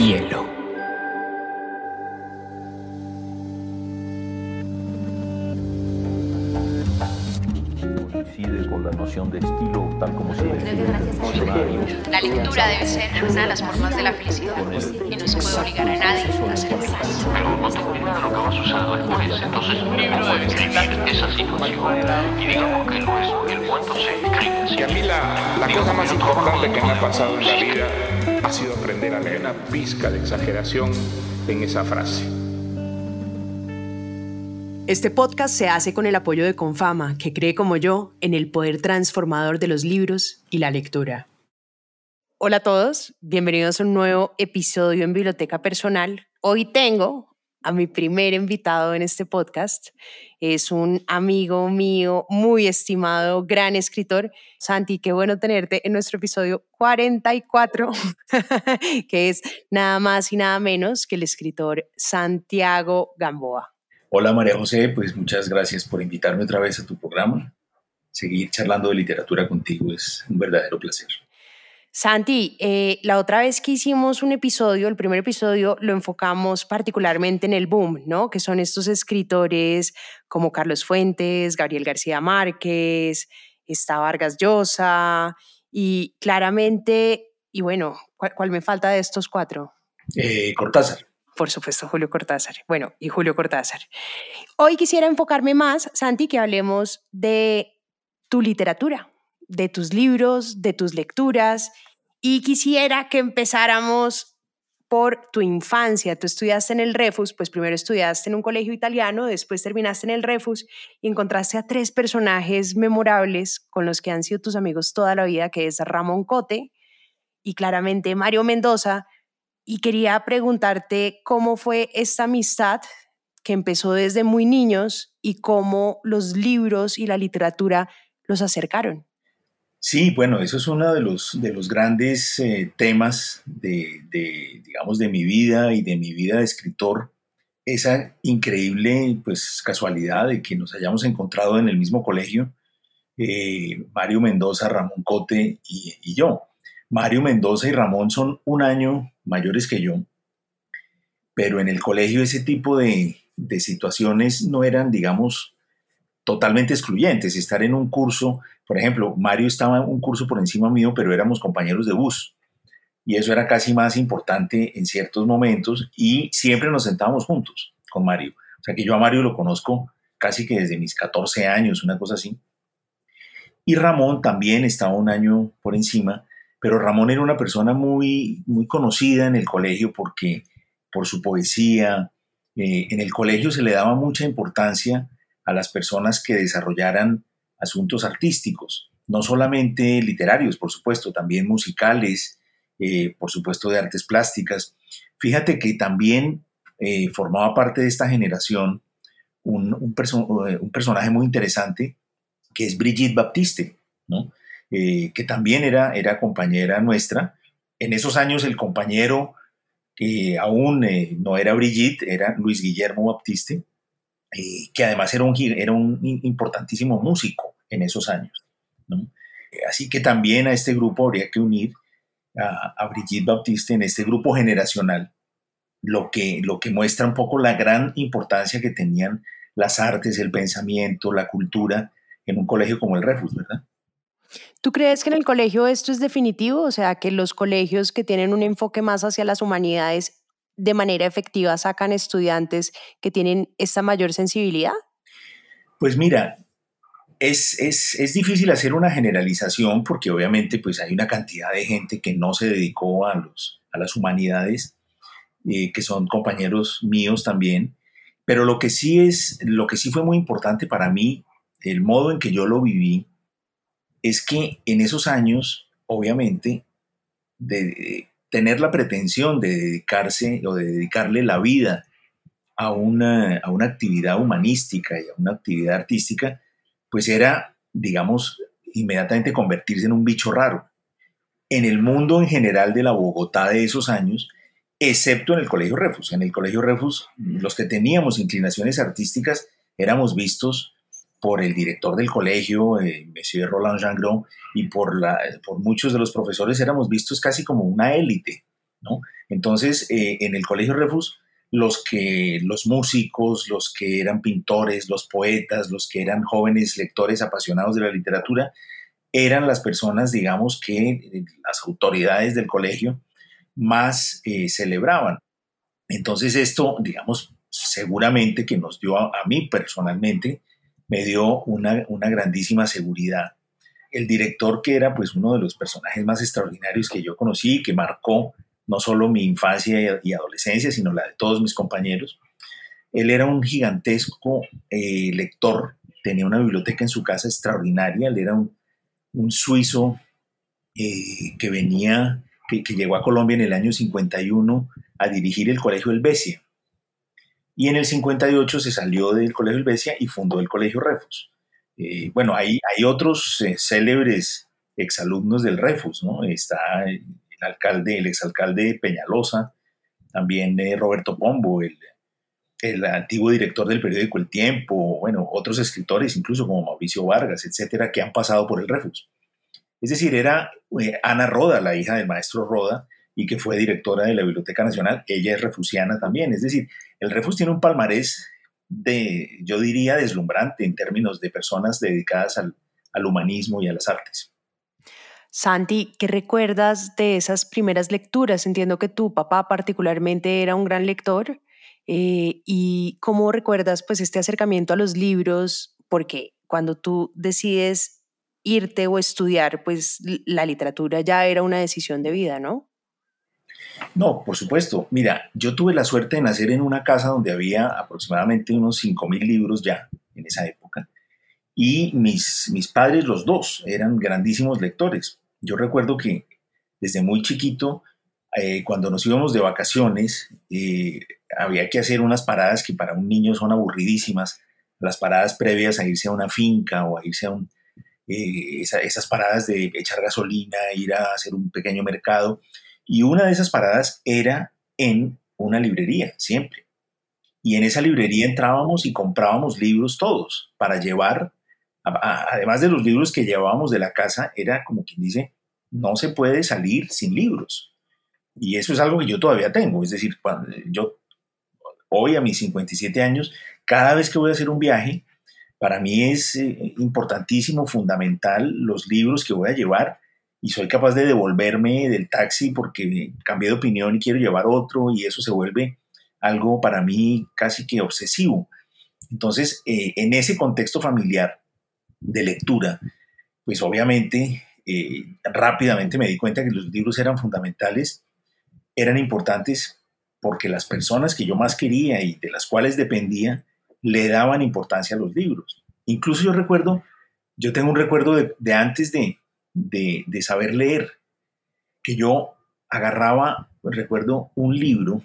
hielo. Coincide con la noción de estilo tal como se define. La lectura debe ser una de las formas de la felicidad y no se puede obligar a nadie a ser feliz. Pero no tengo idea de lo que va a suceder después. Entonces, un libro debe describir esa situación. Y digamos que lo es, el cuento se escribe así. Y a mí la, la cosa más importante que me ha pasado en la vida ha sido aprender a leer una pizca de exageración en esa frase. Este podcast se hace con el apoyo de Confama, que cree como yo en el poder transformador de los libros y la lectura. Hola a todos, bienvenidos a un nuevo episodio en Biblioteca Personal. Hoy tengo a mi primer invitado en este podcast. Es un amigo mío muy estimado, gran escritor. Santi, qué bueno tenerte en nuestro episodio 44, que es nada más y nada menos que el escritor Santiago Gamboa. Hola María José, pues muchas gracias por invitarme otra vez a tu programa. Seguir charlando de literatura contigo es un verdadero placer. Santi, eh, la otra vez que hicimos un episodio, el primer episodio, lo enfocamos particularmente en el boom, ¿no? Que son estos escritores como Carlos Fuentes, Gabriel García Márquez, está Vargas Llosa, y claramente, y bueno, ¿cuál, cuál me falta de estos cuatro? Eh, Cortázar. Por supuesto, Julio Cortázar. Bueno, y Julio Cortázar. Hoy quisiera enfocarme más, Santi, que hablemos de tu literatura, de tus libros, de tus lecturas, y quisiera que empezáramos por tu infancia. Tú estudiaste en el Refus, pues primero estudiaste en un colegio italiano, después terminaste en el Refus y encontraste a tres personajes memorables con los que han sido tus amigos toda la vida, que es Ramón Cote y claramente Mario Mendoza, y quería preguntarte cómo fue esta amistad que empezó desde muy niños y cómo los libros y la literatura los acercaron. Sí, bueno, eso es uno de los, de los grandes eh, temas de, de, digamos, de mi vida y de mi vida de escritor. Esa increíble pues, casualidad de que nos hayamos encontrado en el mismo colegio, eh, Mario Mendoza, Ramón Cote y, y yo. Mario Mendoza y Ramón son un año mayores que yo, pero en el colegio ese tipo de, de situaciones no eran, digamos, totalmente excluyentes. Estar en un curso, por ejemplo, Mario estaba un curso por encima mío, pero éramos compañeros de bus. Y eso era casi más importante en ciertos momentos y siempre nos sentábamos juntos con Mario. O sea que yo a Mario lo conozco casi que desde mis 14 años, una cosa así. Y Ramón también estaba un año por encima, pero Ramón era una persona muy, muy conocida en el colegio porque por su poesía. Eh, en el colegio se le daba mucha importancia a las personas que desarrollaran asuntos artísticos, no solamente literarios, por supuesto, también musicales, eh, por supuesto de artes plásticas. Fíjate que también eh, formaba parte de esta generación un, un, perso un, personaje muy interesante que es Brigitte Baptiste, ¿no? Eh, que también era, era compañera nuestra. En esos años el compañero que aún eh, no era Brigitte, era Luis Guillermo Baptiste, eh, que además era un, era un importantísimo músico en esos años. ¿no? Así que también a este grupo habría que unir a, a, Brigitte Baptiste en este grupo generacional, lo que, lo que muestra un poco la gran importancia que tenían las artes, el pensamiento, la cultura en un colegio como el Refus, ¿verdad? ¿Tú crees que en el colegio esto es definitivo? O sea, que los colegios que tienen un enfoque más hacia las humanidades de manera efectiva sacan estudiantes que tienen esta mayor sensibilidad? Pues mira, es, es, es, difícil hacer una generalización porque obviamente pues hay una cantidad de gente que no se dedicó a, los, a las humanidades, eh, que son compañeros míos también, pero lo que sí es, lo que sí fue muy importante para mí, el modo en que yo lo viví, es que en esos años, obviamente, de tener la pretensión de dedicarse o de dedicarle la vida a una, a una actividad humanística y a una actividad artística, pues era, digamos, inmediatamente convertirse en un bicho raro. En el mundo en general de la Bogotá de esos años, excepto en el Colegio Refus. En el Colegio Refus, los que teníamos inclinaciones artísticas éramos vistos por el director del colegio, eh, Monsieur Roland Jangron, y por, la, por muchos de los profesores éramos vistos casi como una élite, ¿no? Entonces, eh, en el Colegio Refus, los que los músicos, los que eran pintores, los poetas, los que eran jóvenes lectores apasionados de la literatura, eran las personas, digamos, que eh, las autoridades del colegio más eh, celebraban. Entonces esto, digamos, seguramente que nos dio a, mí personalmente, me dio una, una, grandísima seguridad. El director, que era pues uno de los personajes más extraordinarios que yo conocí, que marcó no solo mi infancia y adolescencia, sino la de todos mis compañeros, él era un gigantesco eh, lector, tenía una biblioteca en su casa extraordinaria, él era un, suizo eh, que venía, que, que, llegó a Colombia en el año 51 a dirigir el Colegio Helvecia. Y en el 58 se salió del Colegio Helvecia y fundó el Colegio Refus. Eh, bueno, hay, hay otros eh, célebres exalumnos del Refus, ¿no? Está el alcalde, el exalcalde Peñalosa, también Roberto Pombo, el, el antiguo director del periódico El Tiempo, bueno, otros escritores, incluso como Mauricio Vargas, etcétera, que han pasado por el Refus. Es decir, era eh, Ana Roda, la hija del maestro Roda, y que fue directora de la Biblioteca Nacional. Ella es refusiana también. Es decir, el Refus tiene un palmarés de, yo diría, deslumbrante en términos de personas dedicadas al, al humanismo y a las artes. Santi, ¿qué recuerdas de esas primeras lecturas? Entiendo que tu papá particularmente era un gran lector. Eh, ¿Y cómo recuerdas pues este acercamiento a los libros? Porque cuando tú decides irte o estudiar, pues la literatura ya era una decisión de vida, ¿no? No, por supuesto. Mira, yo tuve la suerte de nacer en una casa donde había aproximadamente unos 5.000 libros ya en esa época. Y mis, mis padres, los dos, eran grandísimos lectores. Yo recuerdo que desde muy chiquito, eh, cuando nos íbamos de vacaciones, eh, había que hacer unas paradas que para un niño son aburridísimas, las paradas previas a irse a una finca o a irse a un, eh, esas paradas de echar gasolina, ir a hacer un pequeño mercado. Y una de esas paradas era en una librería, siempre. Y en esa librería entrábamos y comprábamos libros todos para llevar, además de los libros que llevábamos de la casa, era como quien dice, no se puede salir sin libros. Y eso es algo que yo todavía tengo. Es decir, yo hoy a mis 57 años, cada vez que voy a hacer un viaje, para mí es eh, importantísimo, fundamental los libros que voy a llevar y soy capaz de devolverme del taxi porque cambié de opinión y quiero llevar otro y eso se vuelve algo para mí casi que obsesivo. Entonces, eh, en ese contexto familiar de lectura, pues obviamente eh, rápidamente me di cuenta que los libros eran fundamentales, eran importantes porque las personas que yo más quería y de las cuales dependía le daban importancia a los libros. Incluso yo recuerdo, yo tengo un recuerdo de, antes de, de, saber leer, que yo agarraba, recuerdo, un libro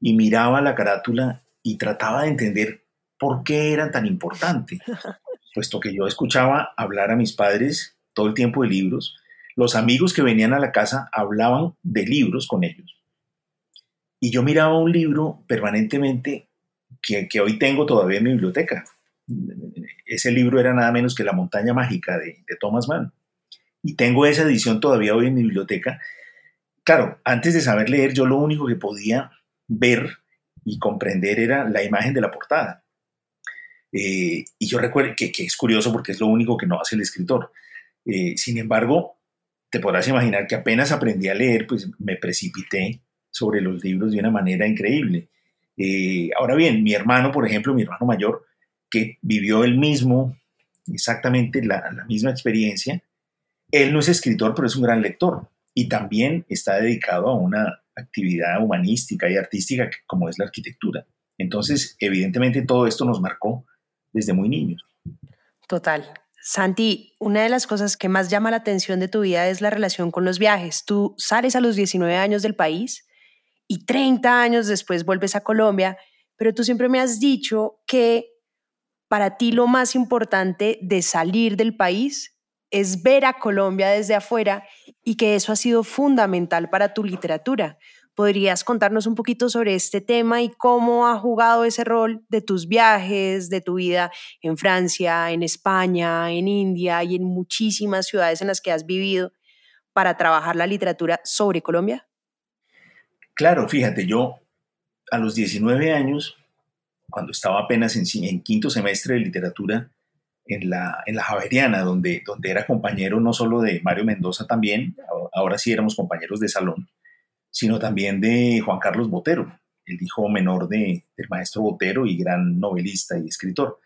y miraba la carátula y trataba de entender por qué era tan importante, puesto que yo escuchaba hablar a mis padres todo el tiempo de libros, los amigos que venían a la casa hablaban de libros con ellos. Y yo miraba un libro permanentemente que, que, hoy tengo todavía en mi biblioteca. Ese libro era nada menos que La montaña mágica de, Thomas Mann. Y tengo esa edición todavía hoy en mi biblioteca. Claro, antes de saber leer, yo lo único que podía ver y comprender era la imagen de la portada. Eh, y yo recuerdo que, que, es curioso porque es lo único que no hace el escritor. Eh, sin embargo, te podrás imaginar que apenas aprendí a leer, pues me precipité sobre los libros de una manera increíble. Eh, ahora bien, mi hermano, por ejemplo, mi hermano mayor, que vivió el mismo, exactamente la, la misma experiencia, él no es escritor, pero es un gran lector y también está dedicado a una actividad humanística y artística como es la arquitectura. Entonces, evidentemente todo esto nos marcó desde muy niños. Total. Santi, una de las cosas que más llama la atención de tu vida es la relación con los viajes. Tú sales a los 19 años del país y 30 años después vuelves a Colombia, pero tú siempre me has dicho que para ti lo más importante de salir del país es ver a Colombia desde afuera y que eso ha sido fundamental para tu literatura. ¿Podrías contarnos un poquito sobre este tema y cómo ha jugado ese rol de tus viajes, de tu vida en Francia, en España, en India y en muchísimas ciudades en las que has vivido para trabajar la literatura sobre Colombia? Claro, fíjate, yo a los 19 años, cuando estaba apenas en, en quinto semestre de literatura, en la, en Javeriana, donde, era compañero no solo de Mario Mendoza también, ahora sí éramos compañeros de salón, sino también de Juan Carlos Botero, el hijo menor de, del maestro Botero y gran novelista y escritor.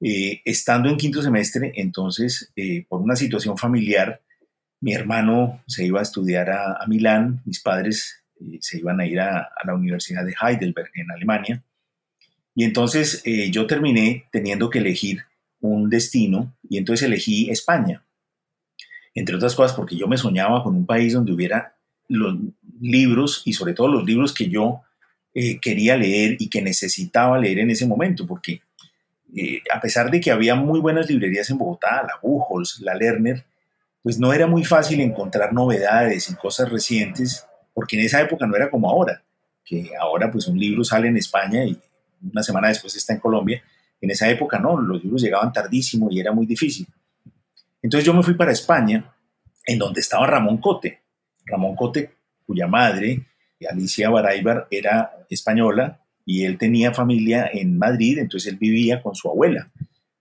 Eh, estando en quinto semestre, entonces, eh, por una situación familiar, mi hermano se iba a estudiar a, Milán, mis padres eh, se iban a ir a, la Universidad de Heidelberg en Alemania, y entonces yo terminé teniendo que elegir un destino y entonces elegí España. Entre otras cosas porque yo me soñaba con un país donde hubiera los libros y sobre todo los libros que yo eh, quería leer y que necesitaba leer en ese momento, porque eh, a pesar de que había muy buenas librerías en Bogotá, la Buchholz, la Lerner, pues no era muy fácil encontrar novedades y cosas recientes, porque en esa época no era como ahora, que ahora pues un libro sale en España y una semana después está en Colombia, en esa época no, los libros llegaban tardísimo y era muy difícil. Entonces yo me fui para España, en donde estaba Ramón Cote. Ramón Cote, cuya madre, Alicia Baraybar, era española y él tenía familia en Madrid, entonces él vivía con su abuela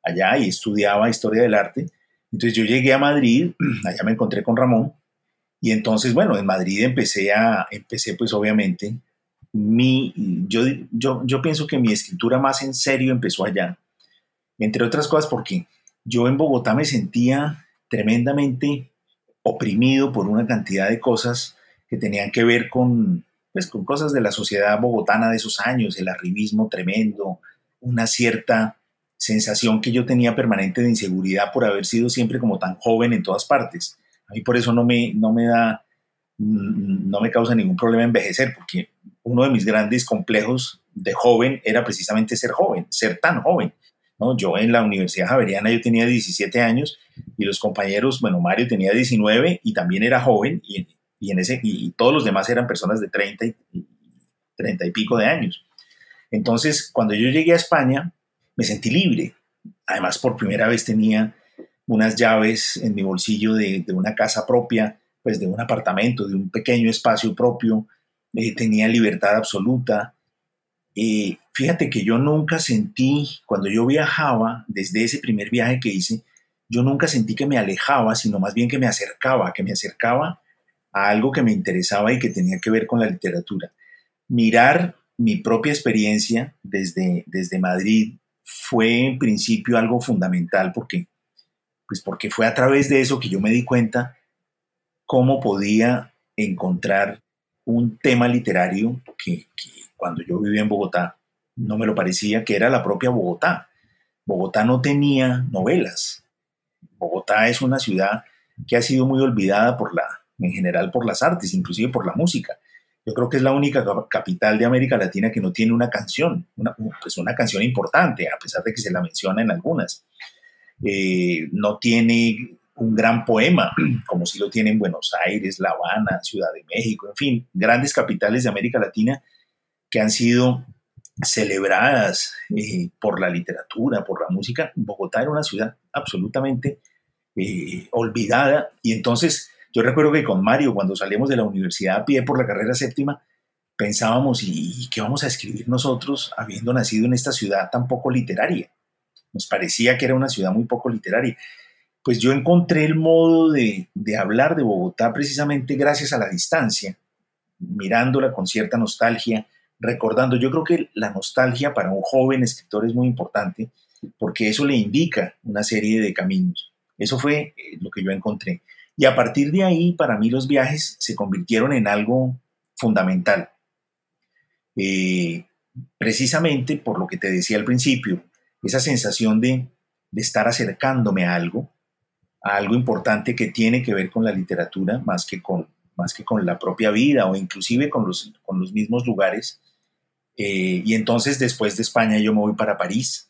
allá y estudiaba historia del arte. Entonces yo llegué a Madrid, allá me encontré con Ramón y entonces, bueno, en Madrid empecé a, empecé pues obviamente mi, yo, yo, yo pienso que mi escritura más en serio empezó allá, entre otras cosas porque yo en Bogotá me sentía tremendamente oprimido por una cantidad de cosas que tenían que ver con, pues, con cosas de la sociedad bogotana de esos años, el arribismo tremendo, una cierta sensación que yo tenía permanente de inseguridad por haber sido siempre como tan joven en todas partes. A mí por eso no me, no me da, no me causa ningún problema envejecer, porque uno de mis grandes complejos de joven era precisamente ser joven, ser tan joven. Yo en la Universidad Javeriana yo tenía 17 años y los compañeros, bueno, Mario tenía 19 y también era joven y, y en ese, y, todos los demás eran personas de 30 y, 30 y pico de años. Entonces, cuando yo llegué a España, me sentí libre. Además, por primera vez tenía unas llaves en mi bolsillo de, de una casa propia, pues de un apartamento, de un pequeño espacio propio, eh, tenía libertad absoluta. Eh, fíjate que yo nunca sentí, cuando yo viajaba, desde ese primer viaje que hice, yo nunca sentí que me alejaba, sino más bien que me acercaba, que me acercaba a algo que me interesaba y que tenía que ver con la literatura. Mirar mi propia experiencia desde, desde Madrid fue en principio algo fundamental porque, pues porque fue a través de eso que yo me di cuenta cómo podía encontrar un tema literario que, cuando yo vivía en Bogotá no me lo parecía, que era la propia Bogotá. Bogotá no tenía novelas. Bogotá es una ciudad que ha sido muy olvidada por la, en general por las artes, inclusive por la música. Yo creo que es la única capital de América Latina que no tiene una canción, una, pues una canción importante, a pesar de que se la menciona en algunas. Eh, no tiene un gran poema, como si lo tienen Buenos Aires, La Habana, Ciudad de México, en fin, grandes capitales de América Latina que han sido celebradas eh, por la literatura, por la música. Bogotá era una ciudad absolutamente eh, olvidada y entonces yo recuerdo que con Mario, cuando salíamos de la universidad a pie por la carrera séptima, pensábamos, ¿y qué vamos a escribir nosotros habiendo nacido en esta ciudad tan poco literaria? Nos parecía que era una ciudad muy poco literaria pues yo encontré el modo de, hablar de Bogotá precisamente gracias a la distancia, mirándola con cierta nostalgia, recordando. Yo creo que la nostalgia para un joven escritor es muy importante porque eso le indica una serie de caminos. Eso fue eh, lo que yo encontré. Y a partir de ahí, para mí los viajes se convirtieron en algo fundamental. Eh, precisamente por lo que te decía al principio, esa sensación de, de estar acercándome a algo, algo importante que tiene que ver con la literatura más que con, más que con la propia vida o inclusive con los, con los mismos lugares. Eh, y entonces después de España yo me voy para París.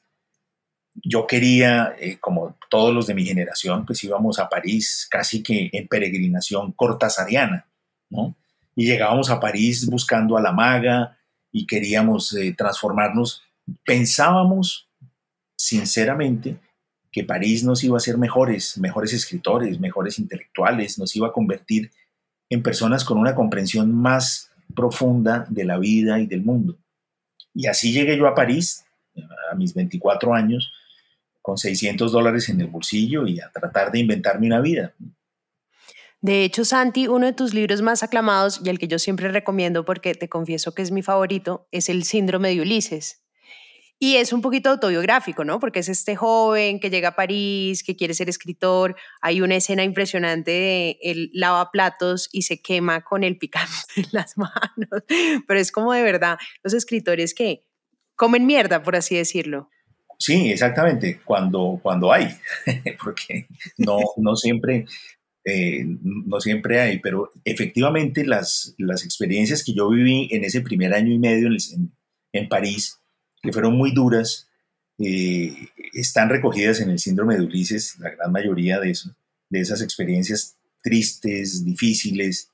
Yo quería, eh, como todos los de mi generación, pues íbamos a París casi que en peregrinación cortasariana, ¿no? Y llegábamos a París buscando a la maga y queríamos eh, transformarnos. Pensábamos, sinceramente, que París nos iba a hacer mejores, mejores escritores, mejores intelectuales, nos iba a convertir en personas con una comprensión más profunda de la vida y del mundo. Y así llegué yo a París a mis 24 años con 600 dólares en el bolsillo y a tratar de inventarme una vida. De hecho, Santi, uno de tus libros más aclamados y el que yo siempre recomiendo porque te confieso que es mi favorito, es El síndrome de Ulises. Y es un poquito autobiográfico, ¿no? Porque es este joven que llega a París, que quiere ser escritor. Hay una escena impresionante de él lava platos y se quema con el picante en las manos. Pero es como de verdad los escritores que comen mierda, por así decirlo. Sí, exactamente, cuando, cuando hay, porque no, no, siempre, eh, no siempre hay, pero efectivamente las, las experiencias que yo viví en ese primer año y medio en, en París, que fueron muy duras, eh, están recogidas en el síndrome de Ulises, la gran mayoría de, eso, de esas experiencias tristes, difíciles,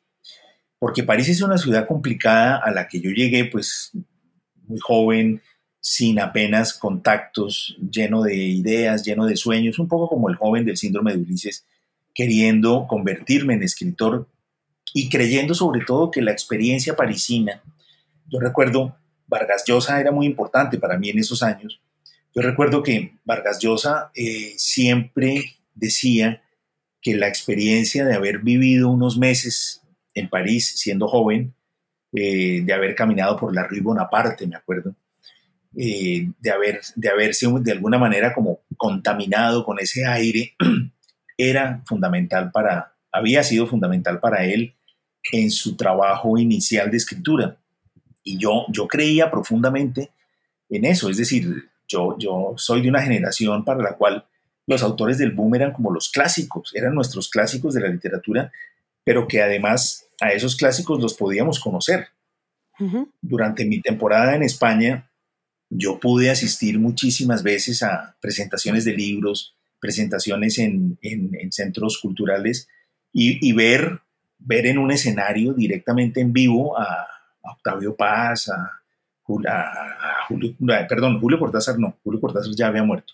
porque París es una ciudad complicada a la que yo llegué pues muy joven, sin apenas contactos, lleno de ideas, lleno de sueños, un poco como el joven del síndrome de Ulises, queriendo convertirme en escritor y creyendo sobre todo que la experiencia parisina, yo recuerdo, Vargas Llosa era muy importante para mí en esos años, yo recuerdo que Vargas Llosa eh, siempre decía que la experiencia de haber vivido unos meses en París siendo joven, eh, de haber caminado por la Rue Bonaparte, me acuerdo, eh, de, haber, de haberse de alguna manera como contaminado con ese aire, era fundamental para, había sido fundamental para él en su trabajo inicial de escritura. Y yo, yo creía profundamente en eso, es decir, yo, yo soy de una generación para la cual los autores del boom eran como los clásicos, eran nuestros clásicos de la literatura, pero que además a esos clásicos los podíamos conocer. Durante mi temporada en España, yo pude asistir muchísimas veces a presentaciones de libros, presentaciones en, centros culturales y, ver, ver en un escenario directamente en vivo a, Octavio Paz, a, Julio, perdón, Julio Cortázar no, Julio Cortázar ya había muerto,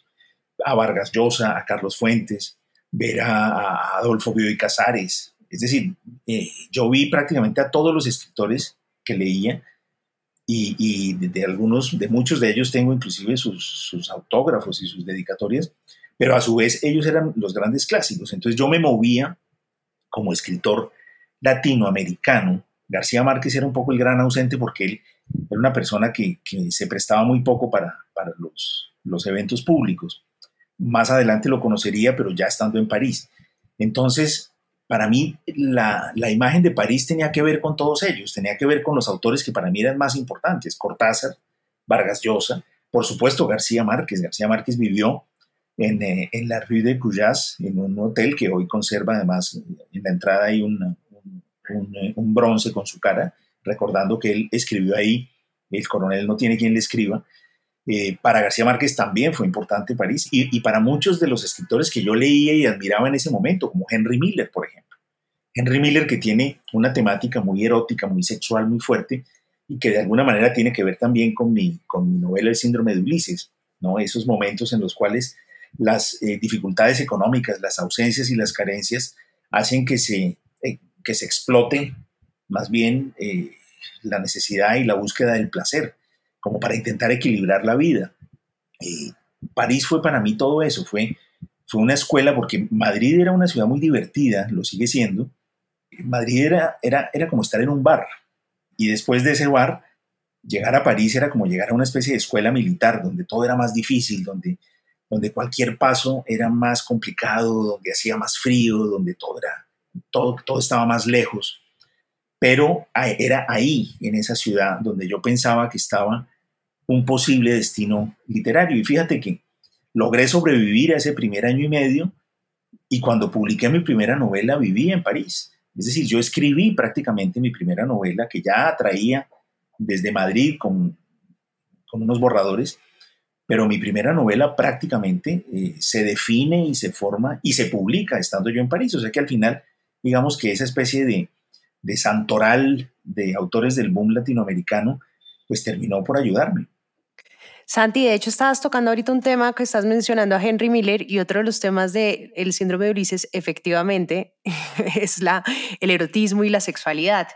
a Vargas Llosa, a Carlos Fuentes, ver a, Adolfo Bioy Casares. Es decir, eh, yo vi prácticamente a todos los escritores que leía y, de, algunos, de muchos de ellos tengo inclusive sus, autógrafos y sus dedicatorias, pero a su vez ellos eran los grandes clásicos. Entonces yo me movía como escritor latinoamericano. García Márquez era un poco el gran ausente porque él era una persona que, se prestaba muy poco para, los, eventos públicos. Más adelante lo conocería, pero ya estando en París. Entonces, para mí la, imagen de París tenía que ver con todos ellos, tenía que ver con los autores que para mí eran más importantes, Cortázar, Vargas Llosa, por supuesto García Márquez. García Márquez vivió en, eh, la Rue de Cuyas, en un hotel que hoy conserva además en la entrada hay un, un, bronce con su cara, recordando que él escribió ahí, el coronel no tiene quien le escriba, eh, para García Márquez también fue importante París y, para muchos de los escritores que yo leía y admiraba en ese momento, como Henry Miller, por ejemplo. Henry Miller que tiene una temática muy erótica, muy sexual, muy fuerte y que de alguna manera tiene que ver también con mi, con mi novela El síndrome de Ulises, ¿no? esos momentos en los cuales las eh, dificultades económicas, las ausencias y las carencias hacen que se, eh, que se explote más bien la necesidad y la búsqueda del placer como para intentar equilibrar la vida. París fue para mí todo eso, fue, fue una escuela porque Madrid era una ciudad muy divertida, lo sigue siendo. Madrid era, era, era como estar en un bar y después de ese bar, llegar a París era como llegar a una especie de escuela militar donde todo era más difícil, donde, donde cualquier paso era más complicado, donde hacía más frío, donde todo, era, todo, todo estaba más lejos. Pero era ahí, en esa ciudad, donde yo pensaba que estaba un posible destino literario. Y fíjate que logré sobrevivir a ese primer año y medio y cuando publiqué mi primera novela viví en París. Es decir, yo escribí prácticamente mi primera novela que ya traía desde Madrid con, con unos borradores, pero mi primera novela prácticamente eh, se define y se forma y se publica estando yo en París. O sea que al final, digamos que esa especie de, de santoral de autores del boom latinoamericano, pues terminó por ayudarme. Santi, de hecho estabas tocando ahorita un tema que estás mencionando a Henry Miller y otro de los temas del el síndrome de Ulises efectivamente es la, el erotismo y la sexualidad.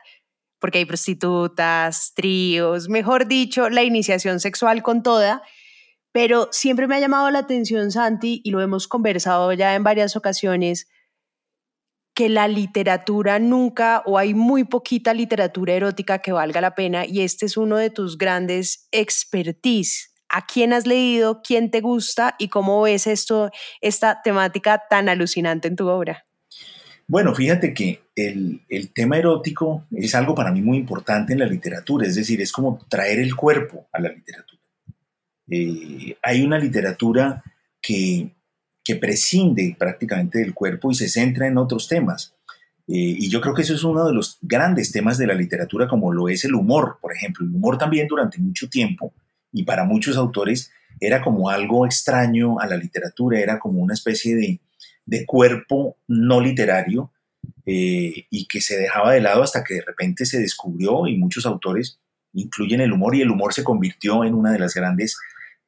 porque hay prostitutas, tríos, mejor dicho, la iniciación sexual con toda. Pero siempre me ha llamado la atención, Santi, y lo hemos conversado ya en varias ocasiones, que la literatura nunca o hay muy poquita literatura erótica que valga la pena y este es uno de tus grandes expertise. ¿A quién has leído? ¿Quién te gusta? ¿Y cómo ves esto, esta temática tan alucinante en tu obra? Bueno, fíjate que el, el, tema erótico es algo para mí muy importante en la literatura, es decir, es como traer el cuerpo a la literatura. Eh, hay una literatura que que prescinde prácticamente del cuerpo y se centra en otros temas. Eh, y yo creo que eso es uno de los grandes temas de la literatura, como lo es el humor, por ejemplo. El humor también durante mucho tiempo, y para muchos autores, era como algo extraño a la literatura, era como una especie de, de cuerpo no literario eh, y que se dejaba de lado hasta que de repente se descubrió y muchos autores incluyen el humor y el humor se convirtió en una de las grandes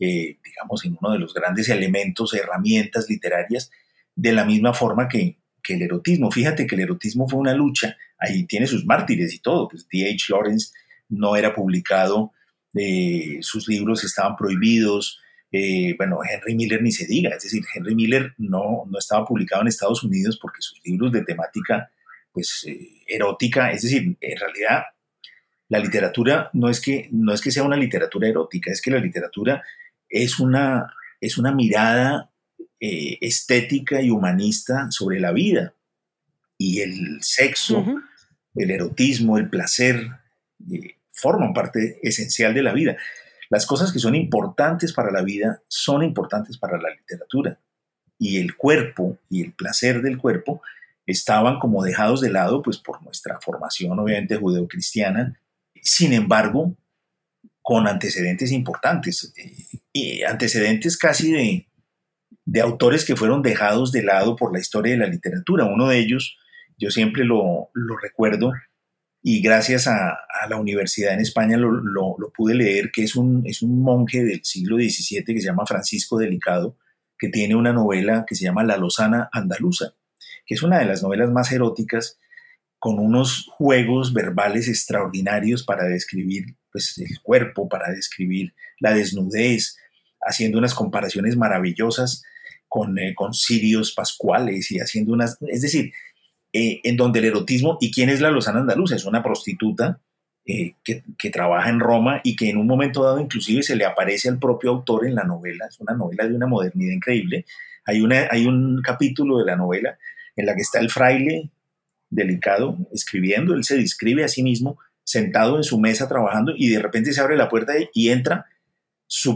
eh, digamos, en uno de los grandes elementos, herramientas literarias, de la misma forma que, que el erotismo. Fíjate que el erotismo fue una lucha, ahí tiene sus mártires y todo, pues D.H. Lawrence no era publicado, eh, sus libros estaban prohibidos, eh, bueno, Henry Miller ni se diga, es decir, Henry Miller no, no estaba publicado en Estados Unidos porque sus libros de temática pues erótica, es decir, en realidad la literatura no es que no es que sea una literatura erótica, es que la literatura es una, es una mirada eh, estética y humanista sobre la vida. Y el sexo, el erotismo, el placer, eh, forman parte esencial de la vida. Las cosas que son importantes para la vida son importantes para la literatura. Y el cuerpo y el placer del cuerpo estaban como dejados de lado pues por nuestra formación obviamente judeocristiana. Sin embargo, con antecedentes importantes, y antecedentes casi de, de autores que fueron dejados de lado por la historia de la literatura. Uno de ellos, yo siempre lo, lo recuerdo, y gracias a, a, la universidad en España lo, lo, lo, pude leer, que es un, es un monje del siglo XVII que se llama Francisco Delicado, que tiene una novela que se llama La Lozana Andaluza, que es una de las novelas más eróticas, con unos juegos verbales extraordinarios para describir pues, el cuerpo, para describir la desnudez, haciendo unas comparaciones maravillosas con, eh, con sirios pascuales y haciendo unas, es decir, eh, en donde el erotismo, ¿y quién es la Lozana Andaluza? Es una prostituta eh, que, que, trabaja en Roma y que en un momento dado inclusive se le aparece al propio autor en la novela, es una novela de una modernidad increíble. Hay, una, hay un capítulo de la novela en la que está el fraile delicado escribiendo, él se describe a sí mismo sentado en su mesa trabajando y de repente se abre la puerta y entra su,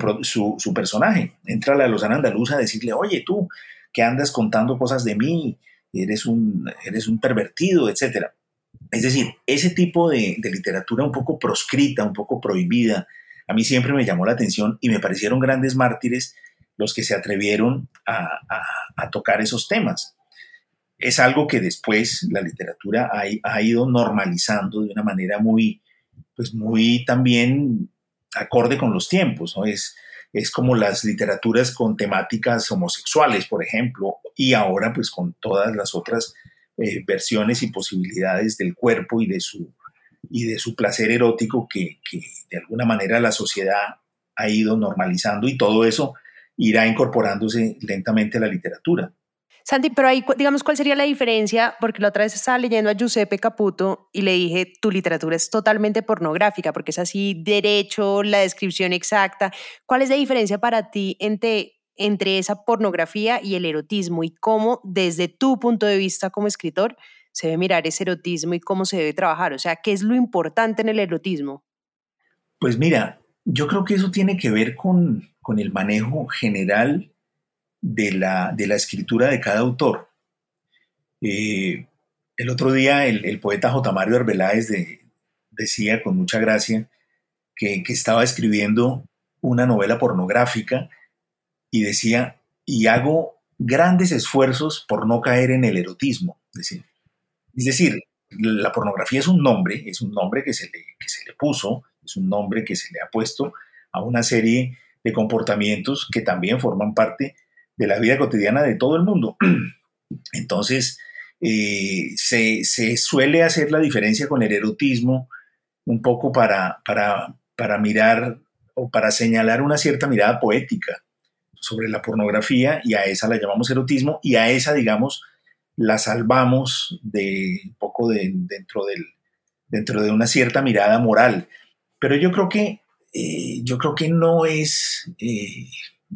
su, personaje. Entra la Lozana Andaluza a decirle, oye tú, que andas contando cosas de mí, eres un, eres un pervertido, etc. Es decir, ese tipo de, de literatura un poco proscrita, un poco prohibida, a mí siempre me llamó la atención y me parecieron grandes mártires los que se atrevieron a, a, a tocar esos temas es algo que después la literatura ha, ido normalizando de una manera muy, pues muy también acorde con los tiempos. Es, es como las literaturas con temáticas homosexuales, por ejemplo, y ahora pues con todas las otras eh, versiones y posibilidades del cuerpo y de su, y de su placer erótico que de alguna manera la sociedad ha ido normalizando y todo eso irá incorporándose lentamente a la literatura. Santi, pero ahí, digamos, ¿cuál sería la diferencia? Porque la otra vez estaba leyendo a Giuseppe Caputo y le dije, tu literatura es totalmente pornográfica, porque es así, derecho, la descripción exacta. ¿Cuál es la diferencia para ti entre, entre esa pornografía y el erotismo? Y cómo, desde tu punto de vista como escritor, se debe mirar ese erotismo y cómo se debe trabajar? O sea, ¿qué es lo importante en el erotismo? Pues mira, yo creo que eso tiene que ver con, con el manejo general de la, de la escritura de cada autor. Eh, el otro día el, poeta J. Mario Arbeláez decía con mucha gracia que, estaba escribiendo una novela pornográfica y decía, y hago grandes esfuerzos por no caer en el erotismo. Es decir, la pornografía es un nombre, es un nombre que se, le, que se le puso, es un nombre que se le ha puesto a una serie de comportamientos que también forman parte de la vida cotidiana de todo el mundo. Entonces, eh, se, suele hacer la diferencia con el erotismo un poco para, para, para mirar o para señalar una cierta mirada poética sobre la pornografía y a esa la llamamos erotismo y a esa, digamos, la salvamos de un poco de, dentro, del, dentro de una cierta mirada moral. Pero yo creo que, eh, yo creo que no es, eh,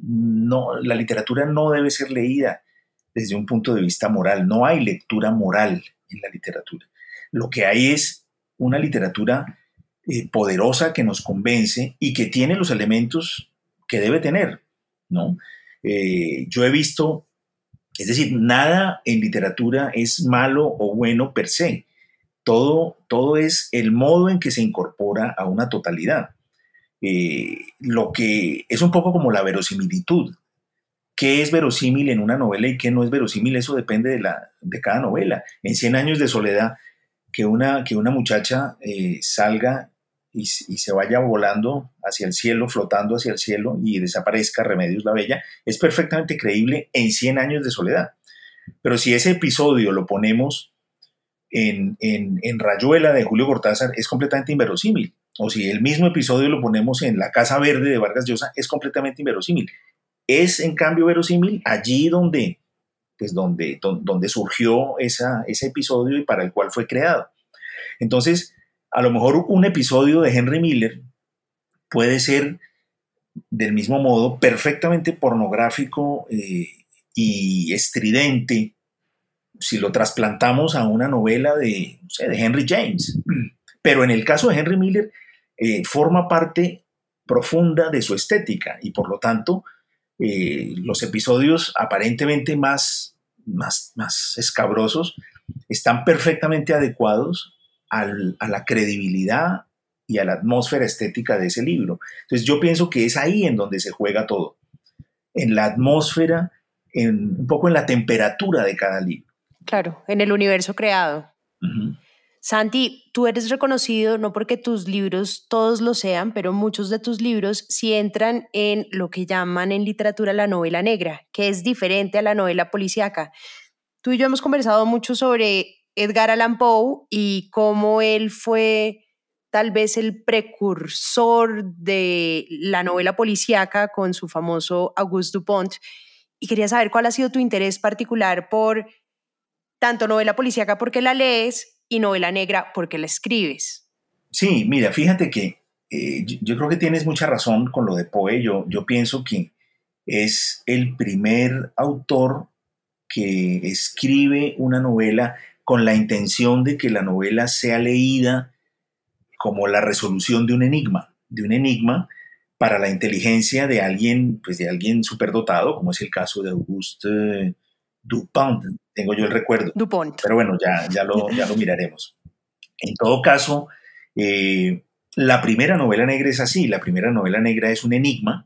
no, la literatura no debe ser leída desde un punto de vista moral. No hay lectura moral en la literatura. Lo que hay es una literatura eh, poderosa que nos convence y que tiene los elementos que debe tener, ¿no? Eh, yo he visto, es decir, nada en literatura es malo o bueno per se. Todo, todo es el modo en que se incorpora a una totalidad. Eh, lo que es un poco como la verosimilitud. ¿Qué es verosímil en una novela y qué no es verosímil? Eso depende de, la, de cada novela. En Cien años de soledad, que una, que una muchacha salga y, se vaya volando hacia el cielo, flotando hacia el cielo y desaparezca Remedios la Bella, es perfectamente creíble en 100 años de soledad. Pero si ese episodio lo ponemos en, en, Rayuela de Julio Cortázar, es completamente inverosímil. O si el mismo episodio lo ponemos en La Casa Verde de Vargas Llosa, es completamente inverosímil. Es en cambio verosímil allí donde, pues donde, donde surgió esa, ese episodio y para el cual fue creado. Entonces, a lo mejor un episodio de Henry Miller puede ser del mismo modo perfectamente pornográfico eh, y estridente si lo trasplantamos a una novela de, de Henry James. Pero en el caso de Henry Miller, eh, forma parte profunda de su estética y por lo tanto eh, los episodios aparentemente más, más, más escabrosos están perfectamente adecuados a la credibilidad y a la atmósfera estética de ese libro. Entonces yo pienso que es ahí en donde se juega todo, en la atmósfera, en, un poco en la temperatura de cada libro. Claro, en el universo creado. Santi, tú eres reconocido no porque tus libros todos lo sean, pero muchos de tus libros sí entran en lo que llaman en literatura la novela negra, que es diferente a la novela policíaca. Tú y yo hemos conversado mucho sobre Edgar Allan Poe y cómo él fue tal vez el precursor de la novela policíaca con su famoso Auguste Dupont. Y quería saber cuál ha sido tu interés particular por tanto novela policíaca porque la lees y novela negra porque la escribes. Sí, mira, fíjate que eh, yo, creo que tienes mucha razón con lo de Poe. Yo, yo pienso que es el primer autor que escribe una novela con la intención de que la novela sea leída como la resolución de un enigma, de un enigma para la inteligencia de alguien, pues de alguien superdotado, como es el caso de Auguste Dupont, tengo yo el recuerdo. Dupont. Pero bueno, ya, ya, lo, ya lo miraremos. En todo caso, eh, la primera novela negra es así, la primera novela negra es un enigma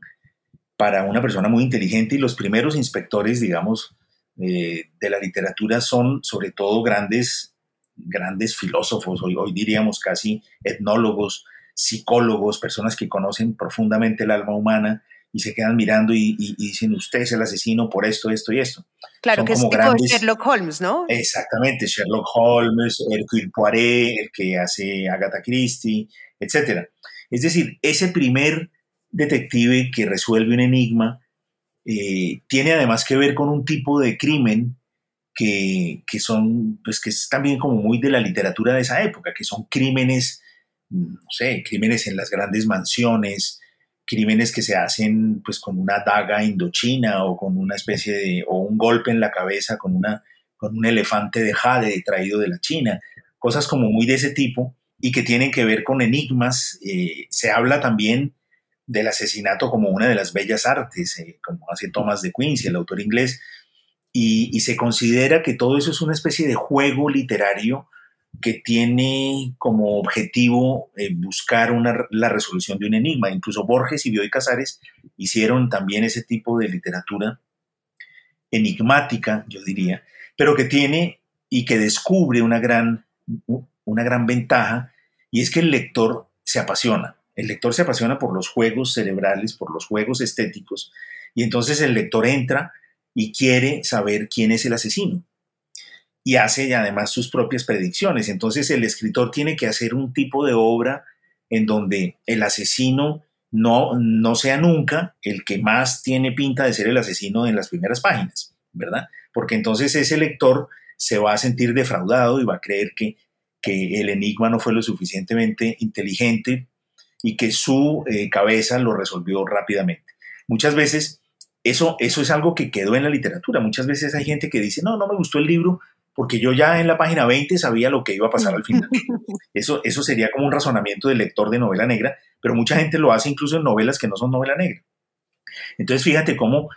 para una persona muy inteligente y los primeros inspectores, digamos, eh, de la literatura son sobre todo grandes, grandes filósofos, hoy, hoy diríamos casi etnólogos, psicólogos, personas que conocen profundamente el alma humana y se quedan mirando y, dicen, usted es el asesino por esto, esto y esto. Claro, que es tipo Sherlock Holmes, ¿no? Exactamente, Sherlock Holmes, Hercule Poirot, el que hace Agatha Christie, etc. Es decir, ese primer detective que resuelve un enigma eh, tiene además que ver con un tipo de crimen que, son, pues que es también como muy de la literatura de esa época, que son crímenes, no sé, crímenes en las grandes mansiones, crímenes que se hacen pues con una daga indochina o con una especie de, o un golpe en la cabeza con, una, con un elefante de jade traído de la China, cosas como muy de ese tipo y que tienen que ver con enigmas. Eh, se habla también del asesinato como una de las bellas artes, eh, como hace Thomas de Quincy, el autor inglés, y, se considera que todo eso es una especie de juego literario que tiene como objetivo eh, buscar la resolución de un enigma. Incluso Borges y Bioy Casares hicieron también ese tipo de literatura enigmática, yo diría, pero que tiene y que descubre una gran, una gran ventaja, y es que el lector se apasiona. El lector se apasiona por los juegos cerebrales, por los juegos estéticos, y entonces el lector entra y quiere saber quién es el asesino. Y hace además sus propias predicciones. Entonces el escritor tiene que hacer un tipo de obra en donde el asesino no, no sea nunca el que más tiene pinta de ser el asesino en las primeras páginas, ¿verdad? Porque entonces ese lector se va a sentir defraudado y va a creer que, que el enigma no fue lo suficientemente inteligente y que su eh, cabeza lo resolvió rápidamente. Muchas veces eso, eso es algo que quedó en la literatura. Muchas veces hay gente que dice, no, no me gustó el libro porque yo ya en la página 20 sabía lo que iba a pasar al final. Eso, eso sería como un razonamiento del lector de novela negra, pero mucha gente lo hace incluso en novelas que no son novela negra. Entonces fíjate cómo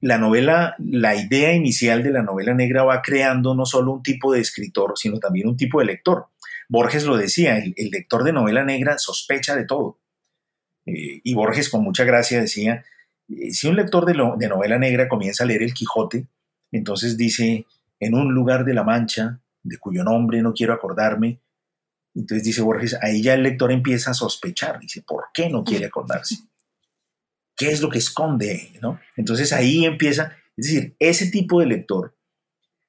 la novela, la idea inicial de la novela negra va creando no solo un tipo de escritor, sino también un tipo de lector. Borges lo decía, el, lector de novela negra sospecha de todo. Eh, y Borges con mucha gracia decía, eh, si un lector de, de novela negra comienza a leer El Quijote, entonces dice, en un lugar de la Mancha, de cuyo nombre no quiero acordarme. Entonces dice Borges, ahí ya el lector empieza a sospechar, dice, ¿por qué no quiere acordarse? ¿Qué es lo que esconde? ¿no? Entonces ahí empieza, es decir, ese tipo de lector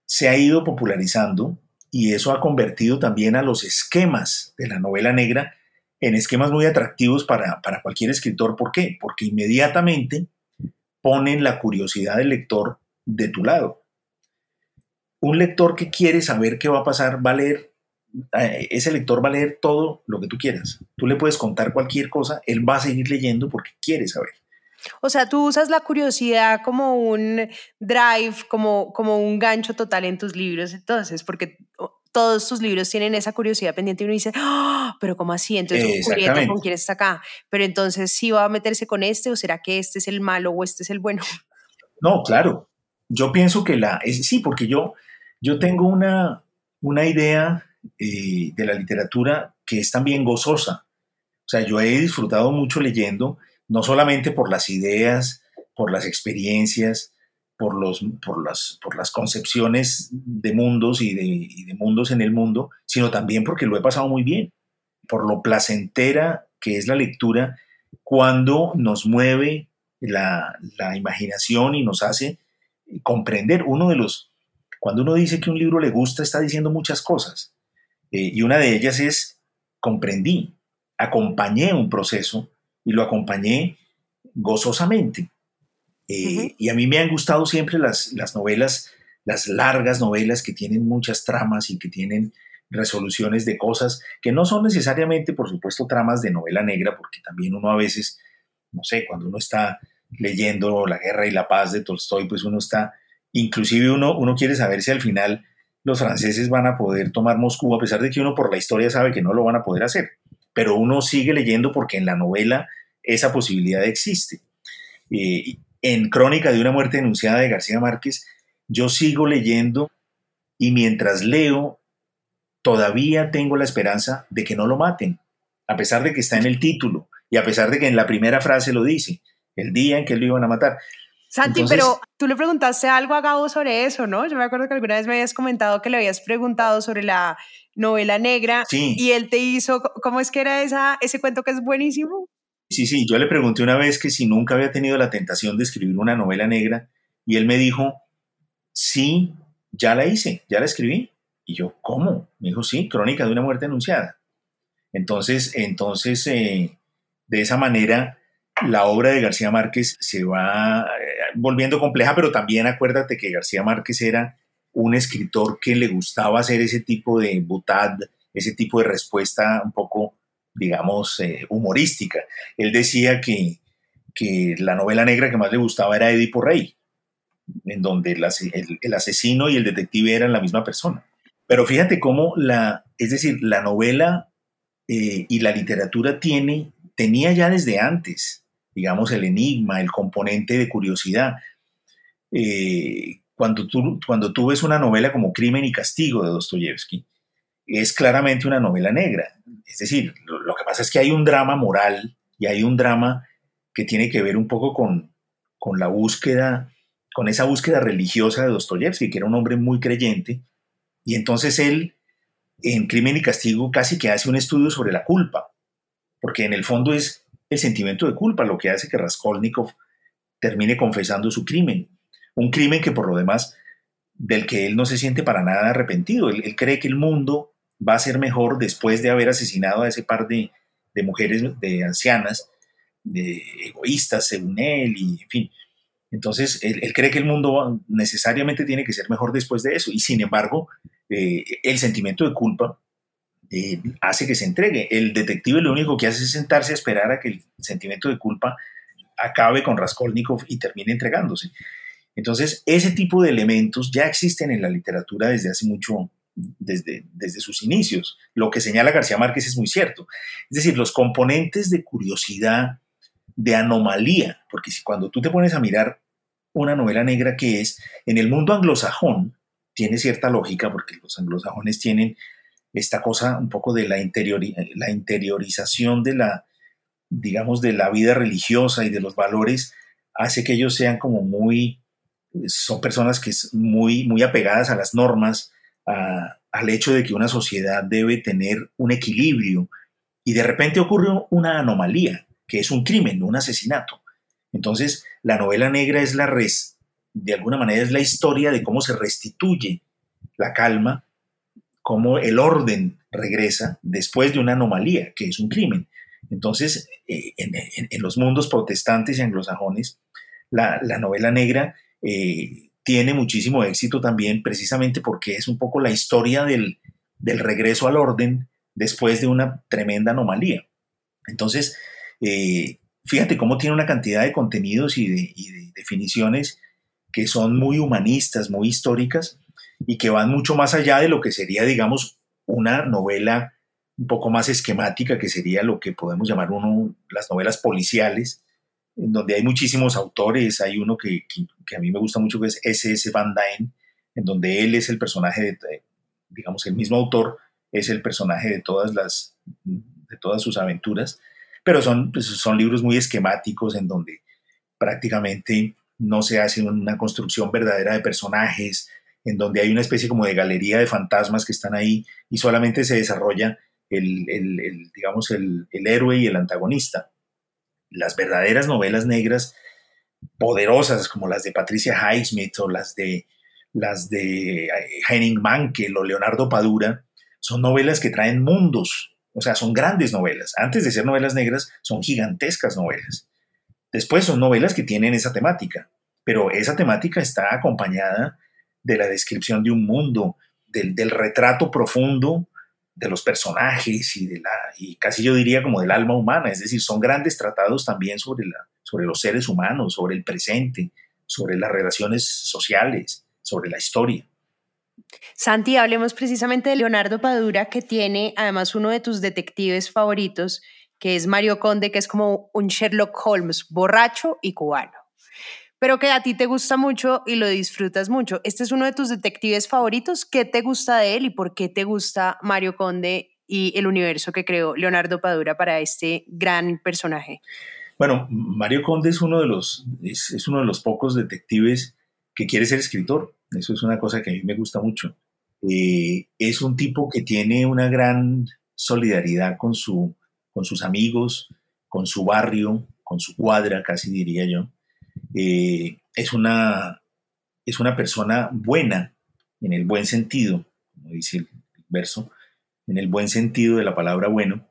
se ha ido popularizando y eso ha convertido también a los esquemas de la novela negra en esquemas muy atractivos para, para cualquier escritor. ¿Por qué? Porque inmediatamente ponen la curiosidad del lector de tu lado un lector que quiere saber qué va a pasar va a leer, eh, ese lector va a leer todo lo que tú quieras. Tú le puedes contar cualquier cosa, él va a seguir leyendo porque quiere saber. O sea, tú usas la curiosidad como un drive, como, como un gancho total en tus libros, entonces, porque todos tus libros tienen esa curiosidad pendiente y uno dice, ¡Ah! pero ¿cómo así? Entonces, ¿con quién está acá? Pero entonces, ¿sí va a meterse con este o será que este es el malo o este es el bueno? No, claro. Yo pienso que la, sí, porque yo, yo tengo una, una idea eh, de la literatura que es también gozosa. O sea, yo he disfrutado mucho leyendo, no solamente por las ideas, por las experiencias, por, los, por, las, por las concepciones de mundos y de, de mundos en el mundo, sino también porque lo he pasado muy bien, por lo placentera que es la lectura cuando nos mueve la, la imaginación y nos hace comprender uno de los cuando uno dice que un libro le gusta, está diciendo muchas cosas. Eh, y una de ellas es, comprendí, acompañé un proceso y lo acompañé gozosamente. Eh, y a mí me han gustado siempre las, las novelas, las largas novelas que tienen muchas tramas y que tienen resoluciones de cosas que no son necesariamente, por supuesto, tramas de novela negra, porque también uno a veces, no sé, cuando uno está leyendo La guerra y la paz de Tolstoy, pues uno está Inclusive uno, uno quiere saber si al final los franceses van a poder tomar Moscú, a pesar de que uno por la historia sabe que no lo van a poder hacer. Pero uno sigue leyendo porque en la novela esa posibilidad existe. Eh, en Crónica de una muerte denunciada de García Márquez, yo sigo leyendo y mientras leo, todavía tengo la esperanza de que no lo maten, a pesar de que está en el título y a pesar de que en la primera frase lo dice, el día en que lo iban a matar. Santi, pero tú le preguntaste algo a Gabo sobre eso, ¿no? Yo me acuerdo que alguna vez me habías comentado que le habías preguntado sobre la novela negra y él te hizo, ¿cómo es que era esa, ese cuento que es buenísimo? Sí, sí, yo le pregunté una vez que si nunca había tenido la tentación de escribir una novela negra y él me dijo, sí, ya la hice, ya la escribí. Y yo, ¿cómo? Me dijo, sí, Crónica de una muerte anunciada. Entonces, entonces eh, de esa manera la obra de García Márquez se va eh, volviendo compleja, pero también acuérdate que García Márquez era un escritor que le gustaba hacer ese tipo de butad, ese tipo de respuesta un poco, digamos, eh, humorística. Él decía que, que, la novela negra que más le gustaba era Edipo Rey, en donde el, asesino y el detective eran la misma persona. Pero fíjate cómo la, es decir, la novela eh, y la literatura tiene, tenía ya desde antes digamos, el enigma, el componente de curiosidad. Eh, cuando, tú, cuando tú ves una novela como Crimen y Castigo de Dostoyevsky, es claramente una novela negra. Es decir, lo, que pasa es que hay un drama moral y hay un drama que tiene que ver un poco con, con la búsqueda, con esa búsqueda religiosa de Dostoyevsky, que era un hombre muy creyente, y entonces él, en Crimen y Castigo, casi que hace un estudio sobre la culpa, porque en el fondo es el sentimiento de culpa, lo que hace que Raskolnikov termine confesando su crimen. Un crimen que por lo demás, del que él no se siente para nada arrepentido. Él, cree que el mundo va a ser mejor después de haber asesinado a ese par de, mujeres, de ancianas, de egoístas según él, y en fin. Entonces, él, cree que el mundo necesariamente tiene que ser mejor después de eso, y sin embargo, eh, el sentimiento de culpa eh, hace que se entregue. El detective lo único que hace es sentarse a esperar a que el sentimiento de culpa acabe con Raskolnikov y termine entregándose. Entonces, ese tipo de elementos ya existen en la literatura desde hace mucho, desde, desde sus inicios. Lo que señala García Márquez es muy cierto. Es decir, los componentes de curiosidad, de anomalía, porque si cuando tú te pones a mirar una novela negra que es, en el mundo anglosajón, tiene cierta lógica, porque los anglosajones tienen esta cosa un poco de la, la interiorización de la, digamos, de la vida religiosa y de los valores, hace que ellos sean como muy, son personas que es muy, muy apegadas a las normas, al hecho de que una sociedad debe tener un equilibrio, y de repente ocurre una anomalía, que es un crimen, un asesinato. Entonces, la novela negra es la res, de alguna manera es la historia de cómo se restituye la calma, cómo el orden regresa después de una anomalía, que es un crimen. Entonces, eh, en, los mundos protestantes y anglosajones, la, novela negra eh, tiene muchísimo éxito también precisamente porque es un poco la historia del, regreso al orden después de una tremenda anomalía. Entonces, eh, fíjate cómo tiene una cantidad de contenidos y de, definiciones que son muy humanistas, muy históricas y que van mucho más allá de lo que sería, digamos, una novela un poco más esquemática, que sería lo que podemos llamar uno, las novelas policiales, en donde hay muchísimos autores. Hay uno que, a mí me gusta mucho, que es S.S. Van Dyne, en donde él es el personaje, de, digamos, el mismo autor es el personaje de todas, las, de todas sus aventuras pero son, pues, son libros muy esquemáticos en donde prácticamente no se hace una construcción verdadera de personajes, en donde hay una especie como de galería de fantasmas que están ahí y solamente se desarrolla el, el, digamos, el, el, héroe y el antagonista. Las verdaderas novelas negras poderosas como las de Patricia Highsmith o las de, las de eh, Henning Mankell o Leonardo Padura, son novelas que traen mundos, o sea, son grandes novelas. Antes de ser novelas negras, son gigantescas novelas. Después son novelas que tienen esa temática, pero esa temática está acompañada de la descripción de un mundo, del, retrato profundo de los personajes y, de la, y casi yo diría como del alma humana. Es decir, son grandes tratados también sobre, la, sobre los seres humanos, sobre el presente, sobre las relaciones sociales, sobre la historia. Santi, hablemos precisamente de Leonardo Padura, que tiene además uno de tus detectives favoritos, que es Mario Conde, que es como un Sherlock Holmes borracho y cubano, pero que a ti te gusta mucho y lo disfrutas mucho. Este es uno de tus detectives favoritos. ¿Qué te gusta de él y por qué te gusta Mario Conde y el universo que creó Leonardo Padura para este gran personaje? Bueno, Mario Conde es uno de los, es uno de los pocos detectives que quiere ser escritor. Eso es una cosa que a mí me gusta mucho. Eh, es un tipo que tiene una gran solidaridad con, su, con sus amigos, con su barrio, con su cuadra, casi diría yo. Eh, es, una, es una persona buena, en el buen sentido, como dice el verso, en el buen sentido de la palabra bueno.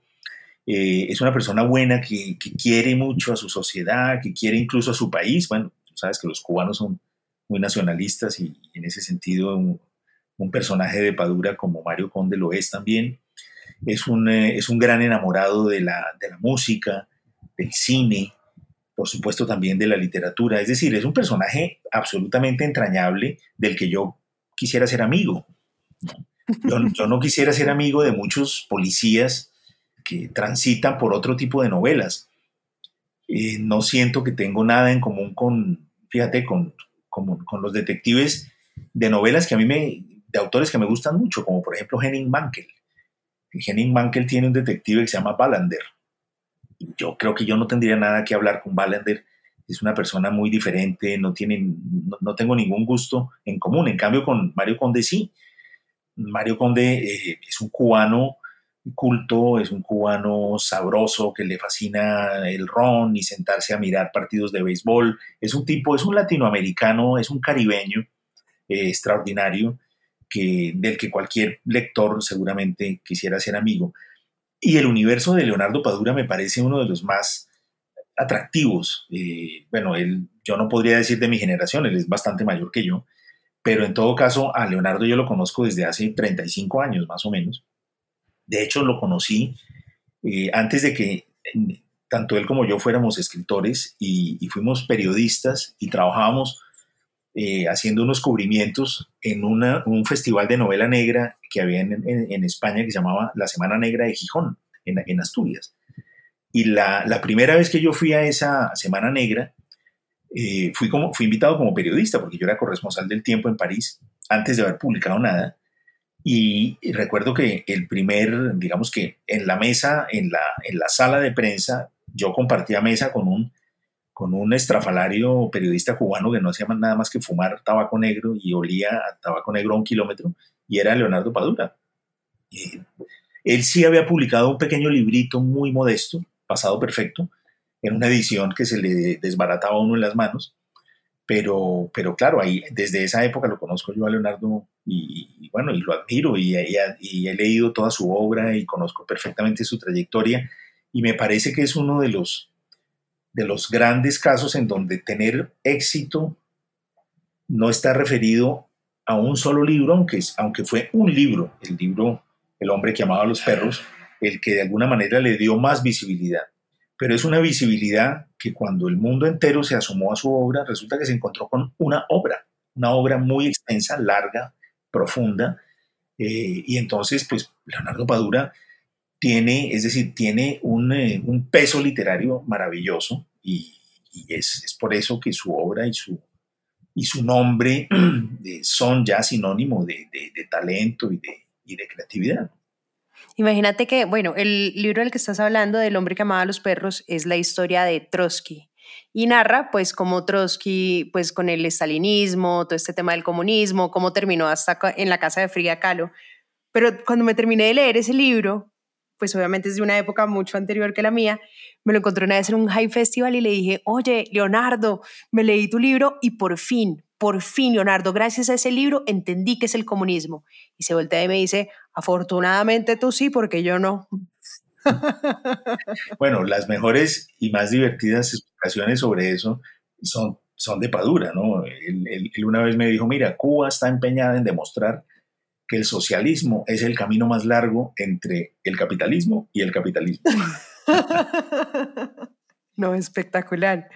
Eh, es una persona buena que, quiere mucho a su sociedad, que quiere incluso a su país. Bueno, sabes que los cubanos son muy nacionalistas y, en ese sentido un, personaje de Padura como Mario Conde lo es también. Es un, eh, es un gran enamorado de la, de la música, del cine, por supuesto también de la literatura. Es decir, es un personaje absolutamente entrañable del que yo quisiera ser amigo. Yo, no quisiera ser amigo de muchos policías que transitan por otro tipo de novelas. Eh, no siento que tengo nada en común con, fíjate, con, con los detectives de novelas que a mí me, de autores que me gustan mucho, como por ejemplo Henning Mankell. Henning Mankell tiene un detective que se llama Ballander. Yo creo que yo no tendría nada que hablar con Ballander. Es una persona muy diferente, no, tiene, no, tengo ningún gusto en común. En cambio, con Mario Conde sí. Mario Conde eh, es un cubano culto, es un cubano sabroso que le fascina el ron y sentarse a mirar partidos de béisbol. Es un tipo, es un latinoamericano, es un caribeño eh, extraordinario que, del que cualquier lector seguramente quisiera ser amigo. Y el universo de Leonardo Padura me parece uno de los más atractivos. Eh, bueno, él, yo no podría decir de mi generación, él es bastante mayor que yo, pero en todo caso a Leonardo yo lo conozco desde hace 35 años más o menos. De hecho, lo conocí eh, antes de que tanto él como yo fuéramos escritores y, fuimos periodistas y trabajábamos eh, haciendo unos cubrimientos en un festival de novela negra que había en, España que se llamaba La Semana Negra de Gijón, en, Asturias. Y la, primera vez que yo fui a esa Semana Negra, eh, fui, como, fui invitado como periodista, porque yo era corresponsal del tiempo en París, antes de haber publicado nada. Y, recuerdo que el primer, digamos que en la mesa, en la, en la sala de prensa, yo compartía mesa con un, con un estrafalario periodista cubano que no hacía nada más que fumar tabaco negro y olía a tabaco negro a un kilómetro, y era Leonardo Padura. él sí había publicado un pequeño librito muy modesto, pasado perfecto, en una edición que se le desbarataba a uno en las manos, pero, pero claro, ahí, desde esa época lo conozco yo a Leonardo y, bueno, y lo admiro y, y, he leído toda su obra y conozco perfectamente su trayectoria y me parece que es uno de los, de los grandes casos en donde tener éxito no está referido a un solo libro, aunque, aunque fue un libro, el libro El hombre que amaba a los perros, el que de alguna manera le dio más visibilidad. Pero es una visibilidad que cuando el mundo entero se asomó a su obra, resulta que se encontró con una obra, una obra muy extensa, larga, profunda, eh, y entonces, pues, Leonardo Padura tiene, es decir, tiene un, eh, un peso literario maravilloso y, es, es, por eso que su obra y su, y su nombre son ya sinónimo de, de, talento y de, y de creatividad. Imagínate que, bueno, el libro del que estás hablando, del hombre que amaba a los perros, es la historia de Trotsky y narra pues cómo Trotsky pues con el estalinismo, todo este tema del comunismo, cómo terminó hasta en la casa de Frida Kahlo. Pero cuando me terminé de leer ese libro, pues obviamente es de una época mucho anterior que la mía, me lo encontré una vez en un high festival y le dije, oye, Leonardo, me leí tu libro y por fin, por fin, Leonardo, gracias a ese libro entendí que es el comunismo. Y se voltea y me dice, afortunadamente tú sí, porque yo no. bueno, las mejores y más divertidas explicaciones sobre eso son, son de Padura, ¿no? él una vez me dijo, mira, Cuba está empeñada en demostrar que el socialismo es el camino más largo entre el capitalismo y el capitalismo. No, espectacular.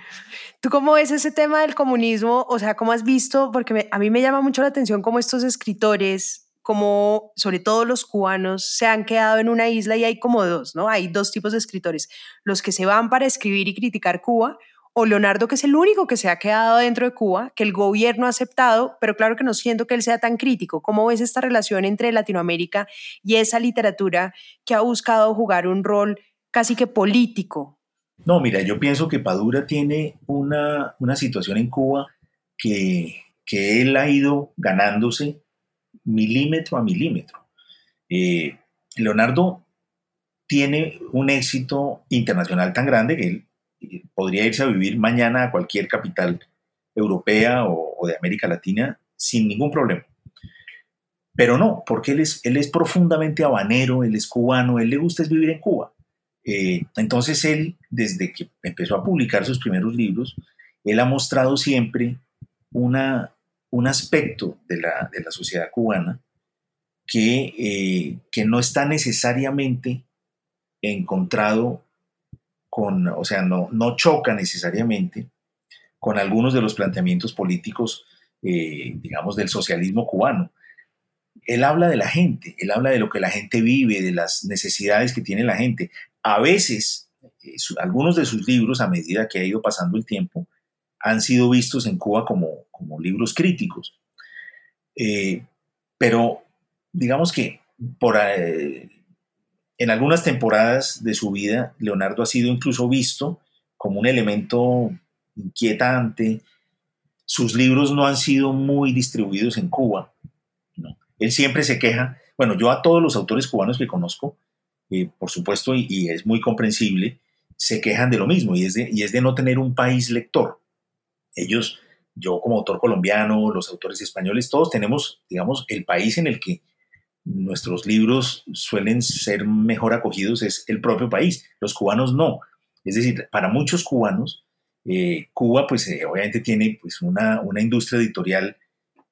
¿Tú cómo ves ese tema del comunismo? O sea, ¿cómo has visto? Porque a mí me llama mucho la atención cómo estos escritores, como sobre todo los cubanos, se han quedado en una isla y hay como dos, ¿no? Hay dos tipos de escritores, los que se van para escribir y criticar Cuba o Leonardo, que es el único que se ha quedado dentro de Cuba, que el gobierno ha aceptado, pero claro que no siento que él sea tan crítico. ¿Cómo ves esta relación entre Latinoamérica y esa literatura que ha buscado jugar un rol casi que político? No, mira, yo pienso que Padura tiene una, situación en Cuba que, que, él ha ido ganándose milímetro a milímetro. Eh, Leonardo tiene un éxito internacional tan grande que él podría irse a vivir mañana a cualquier capital europea o, de América Latina sin ningún problema. Pero no, porque él es, él es profundamente habanero, él es cubano, él le gusta es vivir en Cuba. Eh, entonces él, desde que empezó a publicar sus primeros libros, él ha mostrado siempre una, un aspecto de la, de la sociedad cubana que, eh, que no está necesariamente encontrado o sea, no, no choca necesariamente con algunos de los planteamientos políticos, eh, digamos, del socialismo cubano. Él habla de la gente, él habla de lo que la gente vive, de las necesidades que tiene la gente. A veces, eh, algunos de sus libros, a medida que ha ido pasando el tiempo, han sido vistos en Cuba como, como libros críticos. Eh, pero digamos que por, en algunas temporadas de su vida, Leonardo ha sido incluso visto como un elemento inquietante. Sus libros no han sido muy distribuidos en Cuba. Él siempre se queja. Bueno, yo a todos los autores cubanos que conozco, eh, por supuesto, y, es muy comprensible, se quejan de lo mismo, y es de no tener un país lector. Ellos, yo como autor colombiano, los autores españoles, todos tenemos, digamos, el país en el que nuestros libros suelen ser mejor acogidos es el propio país. Los cubanos no. Es decir, para muchos cubanos, eh, Cuba pues eh, obviamente tiene pues una, una industria editorial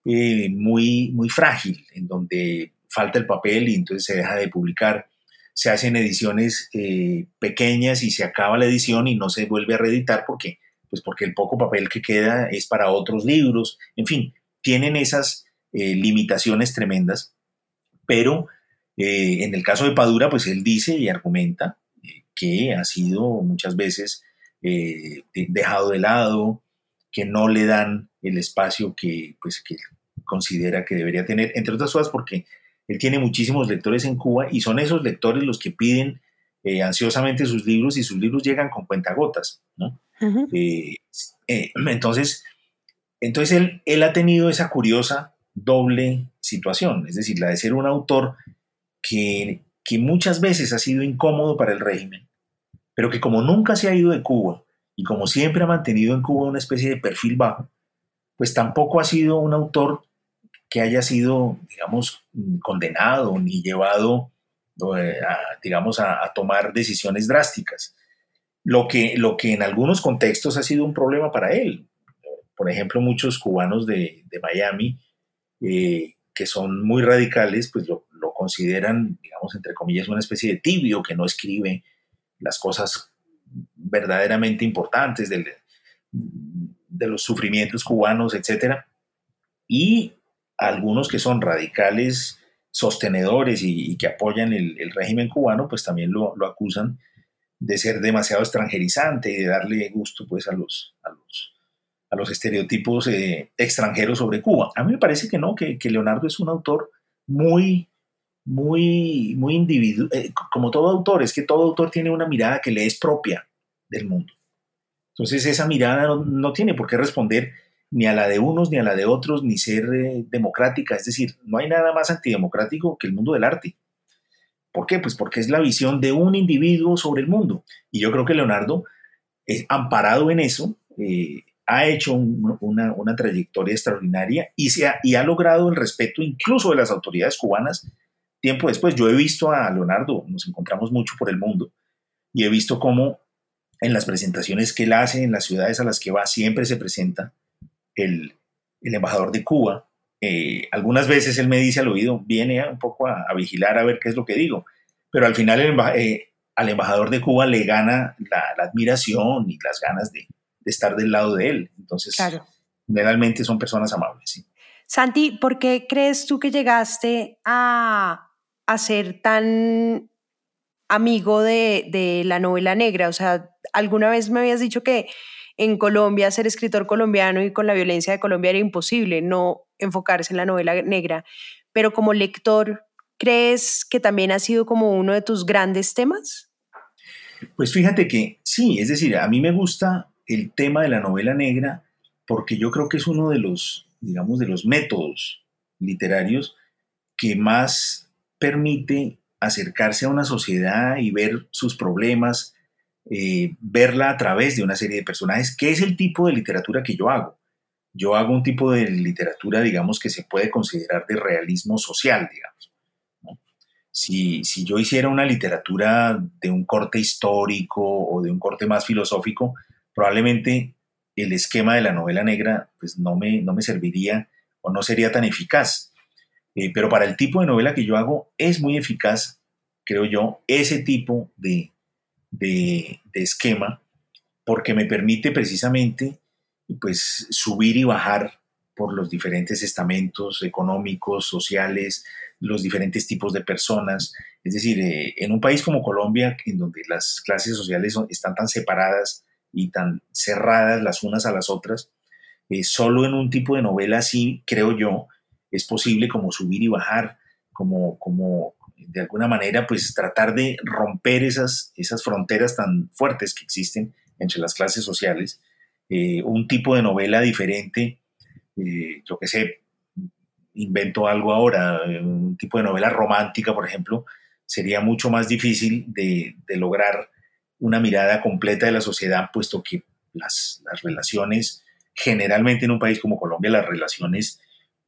eh, muy, muy frágil, en donde falta el papel y entonces se deja de publicar. Se hacen ediciones pequeñas y se acaba la edición y no se vuelve a reeditar porque, pues porque el poco papel que queda es para otros libros. En fin, tienen esas limitaciones tremendas, pero en el caso de Padura, pues él dice y argumenta que ha sido muchas veces eh, dejado de lado, que no le dan el espacio que, pues, que considera que debería tener, entre otras cosas porque él tiene muchísimos lectores en Cuba y son esos lectores los que piden eh, ansiosamente sus libros y sus libros llegan con cuentagotas, ¿no? Eh, entonces, entonces él, él ha tenido esa curiosa doble situación, es decir, la de ser un autor que, que muchas veces ha sido incómodo para el régimen, pero que como nunca se ha ido de Cuba y como siempre ha mantenido en Cuba una especie de perfil bajo, pues tampoco ha sido un autor que haya sido, digamos, condenado ni llevado, eh, a, digamos, a, tomar decisiones drásticas. Lo que, lo que en algunos contextos ha sido un problema para él. Por ejemplo, muchos cubanos de, Miami, eh, que son muy radicales, pues lo, consideran, digamos, entre comillas, una especie de tibio que no escribe, las cosas verdaderamente importantes de los sufrimientos cubanos, etc. Y algunos que son radicales sostenedores y, que apoyan el, régimen cubano, pues también lo, acusan de ser demasiado extranjerizante y de darle gusto pues, a, los, a, los, a los estereotipos eh, extranjeros sobre Cuba. A mí me parece que no, que, Leonardo es un autor muy muy, muy individual, eh, como todo autor, es que todo autor tiene una mirada que le es propia del mundo. Entonces esa mirada no, tiene por qué responder ni a la de unos ni a la de otros, ni ser eh, democrática. Es decir, no hay nada más antidemocrático que el mundo del arte. ¿Por qué? Pues porque es la visión de un individuo sobre el mundo. Y yo creo que Leonardo, es amparado en eso, ha hecho una, una, trayectoria extraordinaria y, se ha, y ha logrado el respeto incluso de las autoridades cubanas tiempo después, yo he visto a Leonardo, nos encontramos mucho por el mundo, y he visto cómo en las presentaciones que él hace, en las ciudades a las que va, siempre se presenta el, embajador de Cuba. Eh, algunas veces él me dice al oído, viene un poco a, vigilar a ver qué es lo que digo, pero al final eh, al embajador de Cuba le gana la, admiración y las ganas de, estar del lado de él. Entonces, generalmente son personas amables. Santi, ¿por qué crees tú que llegaste a, a ser tan amigo de, la novela negra? O sea, alguna vez me habías dicho que en Colombia ser escritor colombiano y con la violencia de Colombia era imposible no enfocarse en la novela negra, pero como lector, ¿crees que también ha sido como uno de tus grandes temas? Pues fíjate que sí, es decir, a mí me gusta el tema de la novela negra porque yo creo que es uno de los, digamos, de los métodos literarios que más permite acercarse a una sociedad y ver sus problemas, eh, verla a través de una serie de personajes, que es el tipo de literatura que yo hago. Yo hago un tipo de literatura, digamos, que se puede considerar de realismo social, digamos. Si, si, yo hiciera una literatura de un corte histórico o de un corte más filosófico, probablemente el esquema de la novela negra pues no me, no me serviría o no sería tan eficaz. Eh, pero para el tipo de novela que yo hago es muy eficaz, creo yo, ese tipo de, esquema, porque me permite precisamente pues, subir y bajar por los diferentes estamentos económicos, sociales, los diferentes tipos de personas. Es decir, eh, en un país como Colombia, en donde las clases sociales están tan separadas y tan cerradas las unas a las otras, eh, solo en un tipo de novela así, creo yo, es posible como subir y bajar, como, como de alguna manera pues tratar de romper esas, esas fronteras tan fuertes que existen entre las clases sociales. Eh, un tipo de novela diferente, eh, yo qué sé, invento algo ahora, un tipo de novela romántica, por ejemplo, sería mucho más difícil de, lograr una mirada completa de la sociedad, puesto que las, las relaciones, generalmente en un país como Colombia, las relaciones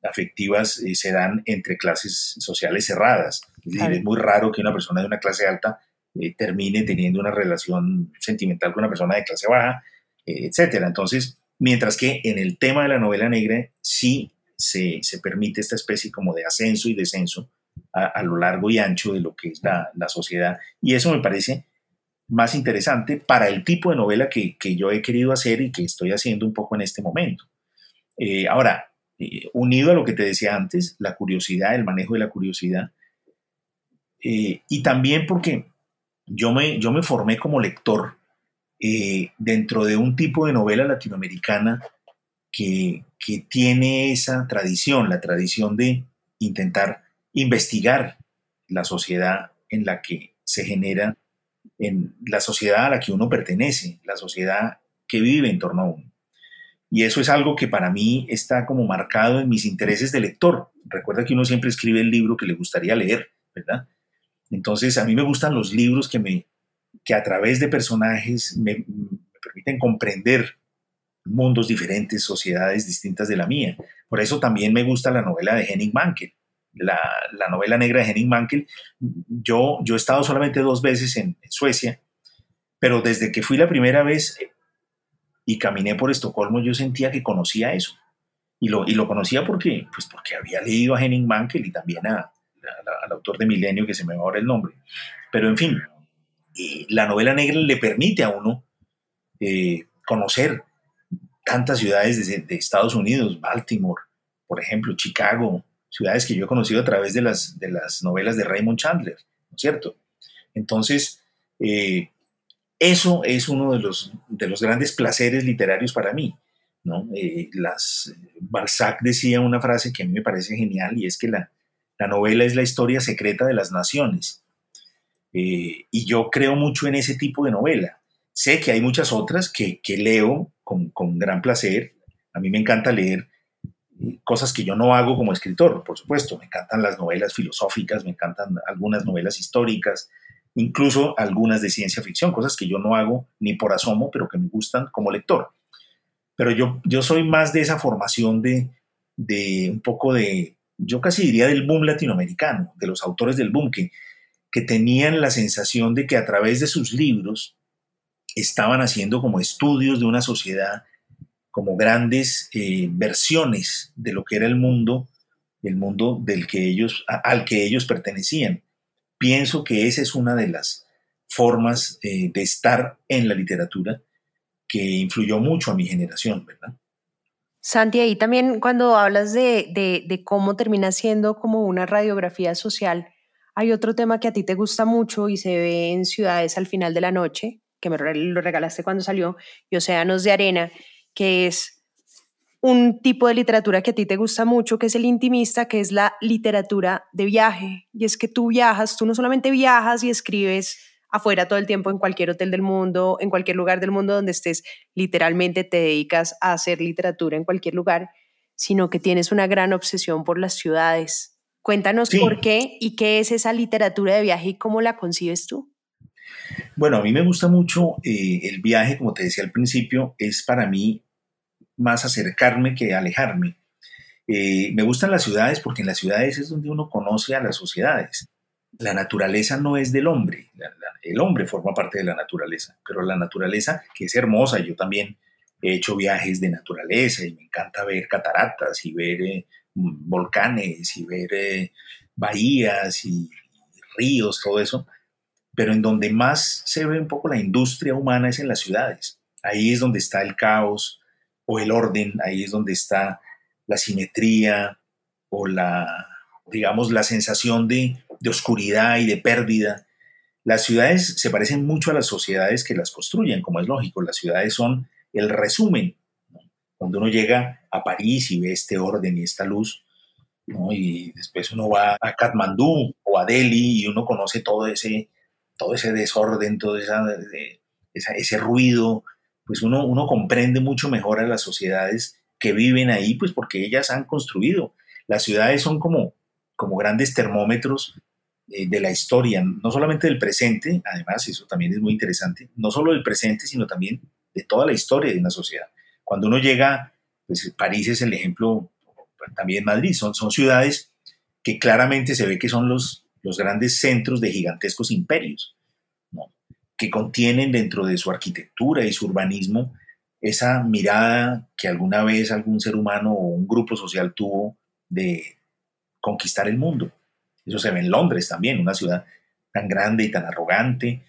afectivas eh, se dan entre clases sociales cerradas. Es decir, es muy raro que una persona de una clase alta eh, termine teniendo una relación sentimental con una persona de clase baja, eh, etcétera. Entonces, mientras que en el tema de la novela negra sí se, se permite esta especie como de ascenso y descenso a, lo largo y ancho de lo que es la, la, sociedad. Y eso me parece más interesante para el tipo de novela que, que, yo he querido hacer y que estoy haciendo un poco en este momento. Eh, ahora, eh, unido a lo que te decía antes, la curiosidad, el manejo de la curiosidad, eh, y también porque yo me, yo me formé como lector dentro de un tipo de novela latinoamericana que, que tiene esa tradición, la tradición de intentar investigar la sociedad en la que se genera, en la sociedad a la que uno pertenece, la sociedad que vive en torno a uno. Y eso es algo que para mí está como marcado en mis intereses de lector. Recuerda que uno siempre escribe el libro que le gustaría leer, ¿verdad? Entonces a mí me gustan los libros que, me, que a través de personajes me, permiten comprender mundos diferentes, sociedades distintas de la mía. Por eso también me gusta la novela de Henning Mankell la, novela negra de Henning Mankell. Yo, yo he estado solamente dos veces en, Suecia, pero desde que fui la primera vez eh, y caminé por Estocolmo, yo sentía que conocía eso. Y lo, y lo conocía porque, pues porque había leído a Henning Mankell y también a, al autor de Milenio, que se me va ahora el nombre. Pero en fin, la novela negra le permite a uno eh, conocer tantas ciudades de, de, Estados Unidos, Baltimore, por ejemplo, Chicago, ciudades que yo he conocido a través de las, de las novelas de Raymond Chandler, ¿no cierto? Entonces, eh, eso es uno de los, de los grandes placeres literarios para mí. ¿no? Eh, las, Balzac decía una frase que a mí me parece genial y es que la, la novela es la historia secreta de las naciones. Eh, y yo creo mucho en ese tipo de novela. Sé que hay muchas otras que, que leo con, con, gran placer. A mí me encanta leer cosas que yo no hago como escritor, por supuesto. Me encantan las novelas filosóficas, me encantan algunas novelas históricas, incluso algunas de ciencia ficción, cosas que yo no hago ni por asomo, pero que me gustan como lector. Pero yo, yo soy más de esa formación de, de un poco de, yo casi diría del boom latinoamericano, de los autores del boom, que, que tenían la sensación de que a través de sus libros estaban haciendo como estudios de una sociedad como grandes eh, versiones de lo que era el mundo, el mundo del que ellos, al que ellos pertenecían. Pienso que esa es una de las formas eh, de estar en la literatura que influyó mucho a mi generación, ¿verdad? Santi, ahí también cuando hablas de, de, cómo termina siendo como una radiografía social, hay otro tema que a ti te gusta mucho y se ve en Ciudades al final de la noche, que me lo regalaste cuando salió, y Océanos de Arena, que es un tipo de literatura que a ti te gusta mucho, que es el intimista, que es la literatura de viaje. Y es que tú viajas, tú no solamente viajas y escribes afuera todo el tiempo en cualquier hotel del mundo, en cualquier lugar del mundo donde estés, literalmente te dedicas a hacer literatura en cualquier lugar, sino que tienes una gran obsesión por las ciudades. Cuéntanos por qué y qué es esa literatura de viaje y cómo la concibes tú. Bueno, a mí me gusta mucho eh, el viaje, como te decía al principio, es para mí más acercarme que alejarme. Eh, me gustan las ciudades porque en las ciudades es donde uno conoce a las sociedades. La naturaleza no es del hombre, el hombre forma parte de la naturaleza, pero la naturaleza, que es hermosa, yo también he hecho viajes de naturaleza y me encanta ver cataratas y ver eh, volcanes y ver eh, bahías y ríos, todo eso, pero en donde más se ve un poco la industria humana es en las ciudades. Ahí es donde está el caos, o el orden, ahí es donde está la simetría o la, digamos, la sensación de, oscuridad y de pérdida. Las ciudades se parecen mucho a las sociedades que las construyen, como es lógico. Las ciudades son el resumen. Cuando uno llega a París y ve este orden y esta luz, y después uno va a Katmandú o a Delhi y uno conoce todo ese, todo ese desorden, todo ese ruido, pues uno, uno comprende mucho mejor a las sociedades que viven ahí, pues porque ellas han construido. Las ciudades son como, como grandes termómetros eh, de la historia, no solamente del presente, además eso también es muy interesante, no solo del presente, sino también de toda la historia de una sociedad. Cuando uno llega, pues París es el ejemplo también Madrid. Son, son ciudades que claramente se ve que son los, los grandes centros de gigantescos imperios. Que contienen dentro de su arquitectura y su urbanismo esa mirada que alguna vez algún ser humano o un grupo social tuvo de conquistar el mundo. Eso se ve en Londres también, una ciudad tan grande y tan arrogante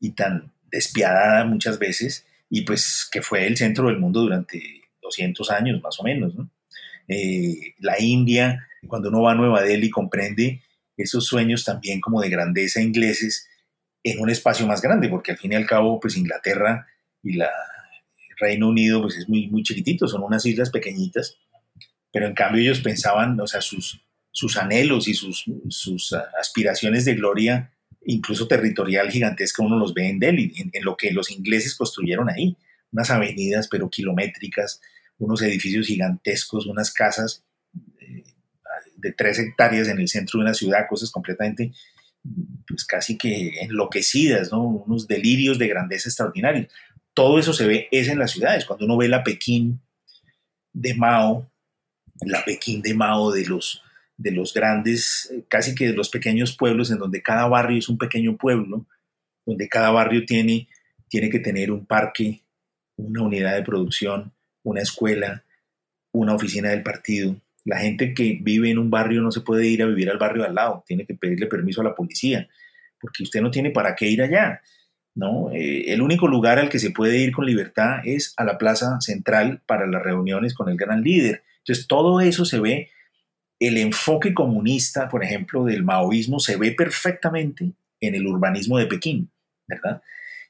y tan despiadada muchas veces, y pues que fue el centro del mundo durante 200 años más o menos. Eh, la India, cuando uno va a Nueva Delhi, comprende esos sueños también como de grandeza ingleses en un espacio más grande, porque al fin y al cabo, pues Inglaterra y la Reino Unido, pues es muy, muy chiquitito, son unas islas pequeñitas, pero en cambio ellos pensaban, o sea, sus, sus anhelos y sus, sus aspiraciones de gloria, incluso territorial gigantesca, uno los ve en Delhi, en, lo que los ingleses construyeron ahí, unas avenidas pero kilométricas, unos edificios gigantescos, unas casas eh, de tres hectáreas en el centro de una ciudad, cosas completamente, pues casi que enloquecidas, ¿no? Unos delirios de grandeza extraordinarios. Todo eso se ve es en las ciudades. Cuando uno ve la Pekín de Mao, la Pekín de Mao de los, de los grandes, casi que de los pequeños pueblos, en donde cada barrio es un pequeño pueblo, donde cada barrio tiene, tiene que tener un parque, una unidad de producción, una escuela, una oficina del partido. La gente que vive en un barrio no se puede ir a vivir al barrio al lado, tiene que pedirle permiso a la policía, porque usted no tiene para qué ir allá. ¿no? Eh, el único lugar al que se puede ir con libertad es a la plaza central para las reuniones con el gran líder. Entonces, todo eso se ve, el enfoque comunista, por ejemplo, del maoísmo, se ve perfectamente en el urbanismo de Pekín, ¿verdad?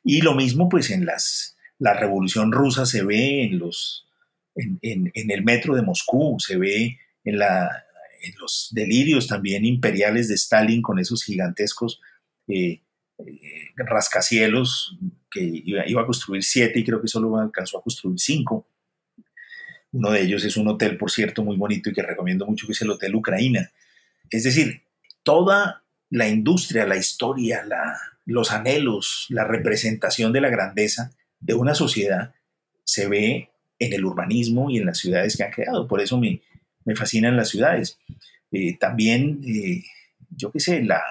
Y lo mismo, pues, en las, la revolución rusa se ve en los, en, el metro de Moscú, se ve en, los delirios también imperiales de Stalin con esos gigantescos eh, eh, rascacielos, que iba, a construir siete y creo que solo alcanzó a construir cinco. Uno de ellos es un hotel, por cierto, muy bonito y que recomiendo mucho, que es el Hotel Ucrania. Es decir, toda la industria, la historia, los anhelos, la representación de la grandeza de una sociedad se ve en el urbanismo y en las ciudades que han creado. Por eso me, me fascinan las ciudades. Eh, también, eh, yo qué sé, la,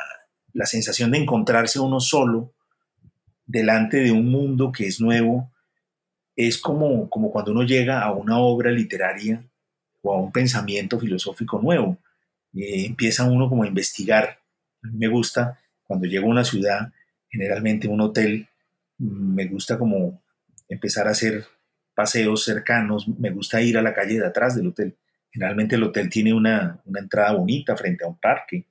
sensación de encontrarse uno solo delante de un mundo que es nuevo, es como, como cuando uno llega a una obra literaria o a un pensamiento filosófico nuevo. Eh, empieza uno como a investigar. A mí me gusta cuando llego a una ciudad, generalmente un hotel, me gusta como empezar a hacer paseos cercanos, me gusta ir a la calle de atrás del hotel. Generalmente el hotel tiene una, entrada bonita frente a un parque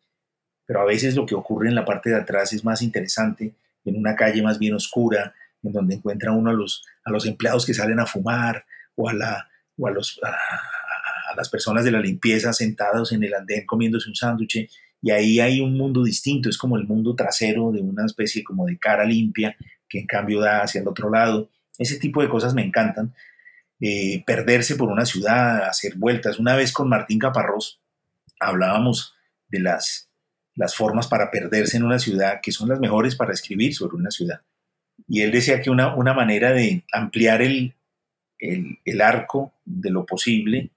pero a veces lo que ocurre en la parte de atrás es más interesante, en una calle más bien oscura, en donde encuentra uno a los, a los empleados que salen a fumar o a, la, o a, los, a, las personas de la limpieza sentados en el andén comiéndose un sándwich y ahí hay un mundo distinto, es como el mundo trasero de una especie como de cara limpia que en cambio da hacia el otro lado. Ese tipo de cosas me encantan. Eh, perderse por una ciudad, hacer vueltas. Una vez con Martín Caparrós hablábamos de las, formas para perderse en una ciudad que son las mejores para escribir sobre una ciudad. Y él decía que una, manera de ampliar el, arco de lo posible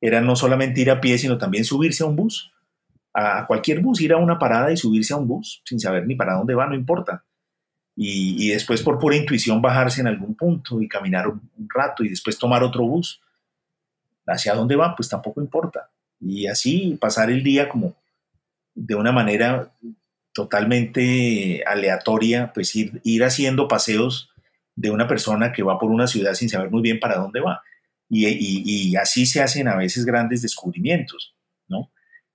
era no solamente ir a pie, sino también subirse a un bus, a cualquier bus, ir a una parada y subirse a un bus sin saber ni para dónde va, no importa. Y, después por pura intuición bajarse en algún punto y caminar un, un rato y después tomar otro bus. ¿Hacia dónde va? Pues tampoco importa. Y así pasar el día como de una manera totalmente aleatoria, pues ir, ir haciendo paseos de una persona que va por una ciudad sin saber muy bien para dónde va. Y, así se hacen a veces grandes descubrimientos, ¿no?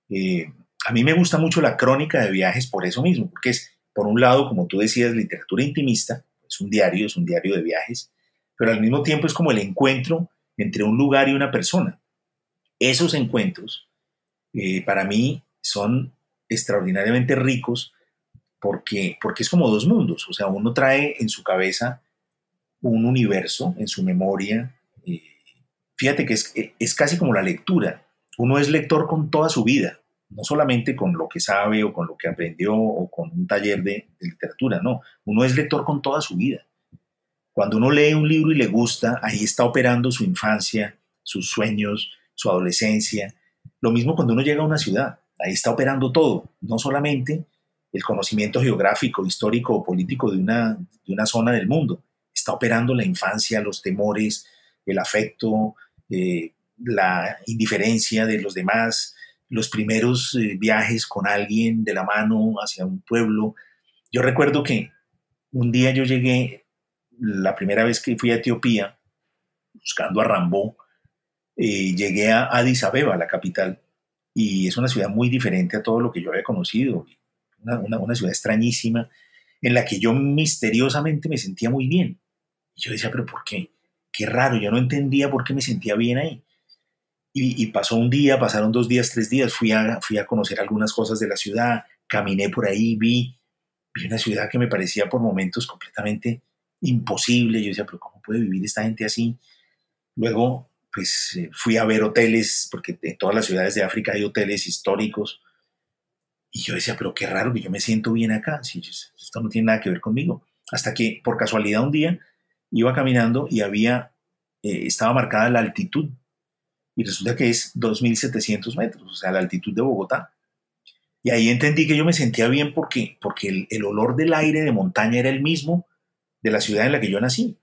Eh, a mí me gusta mucho la crónica de viajes por eso mismo, porque es, por un lado, como tú decías, literatura intimista, es un diario, es un diario de viajes, pero al mismo tiempo es como el encuentro entre un lugar y una persona. Esos encuentros, eh, para mí, son extraordinariamente ricos porque, porque es como dos mundos, o sea, uno trae en su cabeza un universo, en su memoria. Eh, fíjate que es, es casi como la lectura. Uno es lector con toda su vida, no solamente con lo que sabe o con lo que aprendió o con un taller de, literatura, no, uno es lector con toda su vida. Cuando uno lee un libro y le gusta, ahí está operando su infancia, sus sueños, su adolescencia. Lo mismo cuando uno llega a una ciudad, ahí está operando todo, no solamente el conocimiento geográfico, histórico o político de una, de una zona del mundo, está operando la infancia, los temores, el afecto, eh, la indiferencia de los demás, los primeros eh, viajes con alguien de la mano hacia un pueblo. Yo recuerdo que un día yo llegué, la primera vez que fui a Etiopía, buscando a Rambó, eh, llegué a Addis Abeba, la capital, y es una ciudad muy diferente a todo lo que yo había conocido, una, una ciudad extrañísima, en la que yo misteriosamente me sentía muy bien. Y yo decía, pero ¿por qué? Qué raro, yo no entendía por qué me sentía bien ahí. Y, pasó un día, pasaron dos días, tres días, fui a, fui a conocer algunas cosas de la ciudad, caminé por ahí, vi, vi una ciudad que me parecía por momentos completamente imposible. Yo decía, pero ¿cómo puede vivir esta gente así? Luego, pues eh, fui a ver hoteles, porque en todas las ciudades de África hay hoteles históricos. Y yo decía, pero qué raro que yo me siento bien acá, si esto no tiene nada que ver conmigo. Hasta que por casualidad un día iba caminando y había, eh, estaba marcada la altitud y resulta que es 2.700 metros, o sea, la altitud de Bogotá. Y ahí entendí que yo me sentía bien porque, porque el, olor del aire de montaña era el mismo de la ciudad en la que yo nací.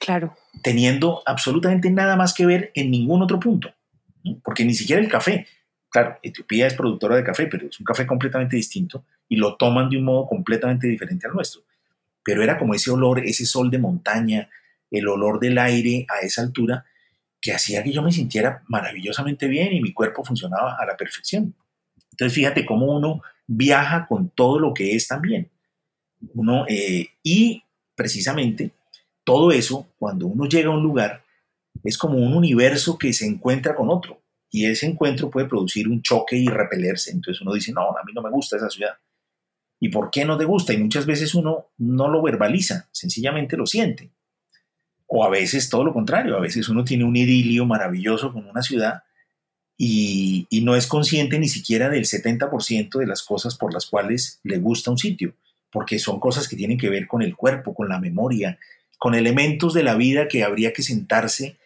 Claro. Teniendo absolutamente nada más que ver en ningún otro punto. Porque ni siquiera el café. Claro, Etiopía es productora de café, pero es un café completamente distinto y lo toman de un modo completamente diferente al nuestro. Pero era como ese olor, ese sol de montaña, el olor del aire a esa altura que hacía que yo me sintiera maravillosamente bien y mi cuerpo funcionaba a la perfección. Entonces fíjate cómo uno viaja con todo lo que es también. Uno, eh, y precisamente todo eso, cuando uno llega a un lugar, es como un universo que se encuentra con otro. Y ese encuentro puede producir un choque y repelerse. Entonces uno dice, no, a mí no me gusta esa ciudad. ¿Y por qué no te gusta? Y muchas veces uno no lo verbaliza, sencillamente lo siente. O a veces todo lo contrario, a veces uno tiene un idilio maravilloso con una ciudad y, no es consciente ni siquiera del 70% de las cosas por las cuales le gusta un sitio, porque son cosas que tienen que ver con el cuerpo, con la memoria, con elementos de la vida que habría que sentarse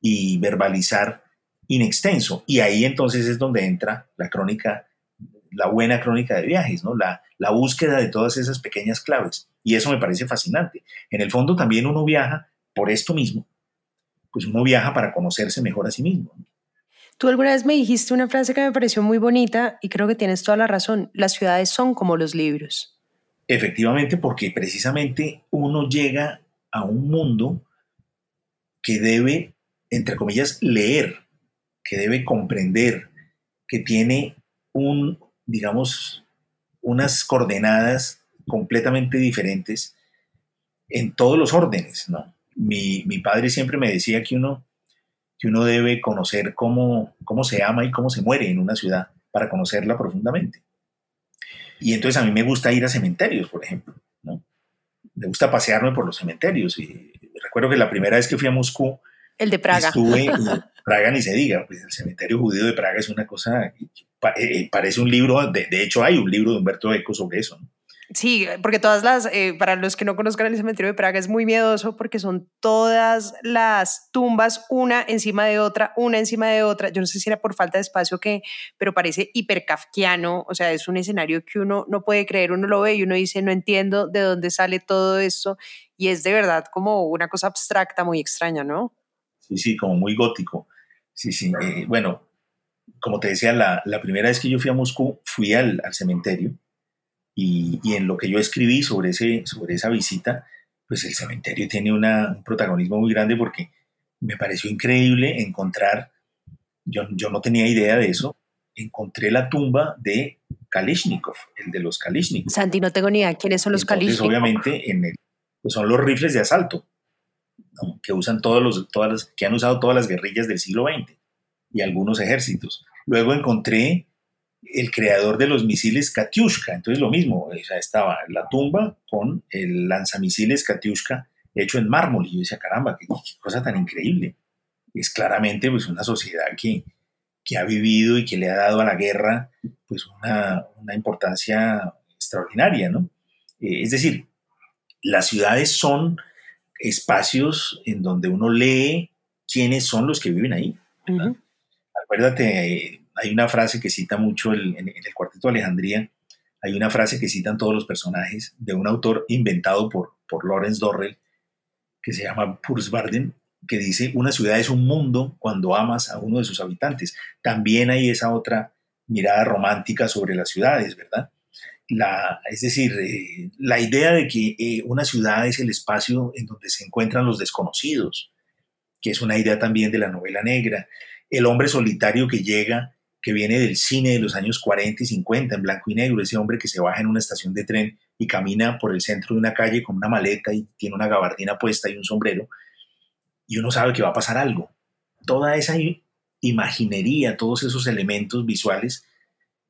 y verbalizar in extenso. Y ahí entonces es donde entra la crónica, la buena crónica de viajes, ¿no? La, la búsqueda de todas esas pequeñas claves. Y eso me parece fascinante. En el fondo también uno viaja por esto mismo, pues uno viaja para conocerse mejor a sí mismo. Tú alguna vez me dijiste una frase que me pareció muy bonita y creo que tienes toda la razón. Las ciudades son como los libros. Efectivamente, porque precisamente uno llega a un mundo que debe, entre comillas, leer, que debe comprender, que tiene un, digamos, unas coordenadas completamente diferentes en todos los órdenes, ¿no? Mi, mi, padre siempre me decía que uno, que uno debe conocer cómo, cómo se ama y cómo se muere en una ciudad para conocerla profundamente. Y entonces a mí me gusta ir a cementerios, por ejemplo. ¿no? Me gusta pasearme por los cementerios. Y recuerdo que la primera vez que fui a Moscú, el de Praga. Estuve en Praga, ni se diga, pues el cementerio judío de Praga es una cosa, eh, eh, parece un libro, de, de, hecho hay un libro de Humberto Eco sobre eso. ¿no? Sí, porque todas las, eh, para los que no conozcan el cementerio de Praga es muy miedoso porque son todas las tumbas una encima de otra, una encima de otra. Yo no sé si era por falta de espacio o qué, pero parece hiperkafkiano, o sea, es un escenario que uno no puede creer, uno lo ve y uno dice, no entiendo de dónde sale todo esto y es de verdad como una cosa abstracta, muy extraña, ¿no? Sí, sí, como muy gótico. Sí, sí. Eh, bueno, como te decía, la, la, primera vez que yo fui a Moscú, fui al, al cementerio y, en lo que yo escribí sobre, ese, sobre esa visita, pues el cementerio tiene una, un protagonismo muy grande porque me pareció increíble encontrar, yo, yo no tenía idea de eso, encontré la tumba de Kalishnikov, el de los Kalishnikov. Santi, no tengo ni idea quiénes son los Kalishnikov. obviamente, en el, pues son los rifles de asalto que usan todos los, todas las, que han usado todas las guerrillas del siglo XX y algunos ejércitos. Luego encontré el creador de los misiles Katyushka. Entonces lo mismo, o sea, estaba la tumba con el lanzamisiles Katyushka hecho en mármol. Y yo decía, caramba, qué, cosa tan increíble. Es claramente pues, una sociedad que, que, ha vivido y que le ha dado a la guerra pues, una, una importancia extraordinaria. ¿no? Eh, es decir, las ciudades son espacios en donde uno lee quiénes son los que viven ahí. acuérdate, hay una frase que cita mucho en, en el Cuarteto de Alejandría, hay una frase que citan todos los personajes de un autor inventado por, por Lawrence Dorrell, que se llama Purs Barden, que dice, una ciudad es un mundo cuando amas a uno de sus habitantes. También hay esa otra mirada romántica sobre las ciudades, ¿verdad? La, es decir, eh, la idea de que eh, una ciudad es el espacio en donde se encuentran los desconocidos, que es una idea también de la novela negra, el hombre solitario que llega, que viene del cine de los años 40 y 50 en blanco y negro, ese hombre que se baja en una estación de tren y camina por el centro de una calle con una maleta y tiene una gabardina puesta y un sombrero, y uno sabe que va a pasar algo. Toda esa imaginería, todos esos elementos visuales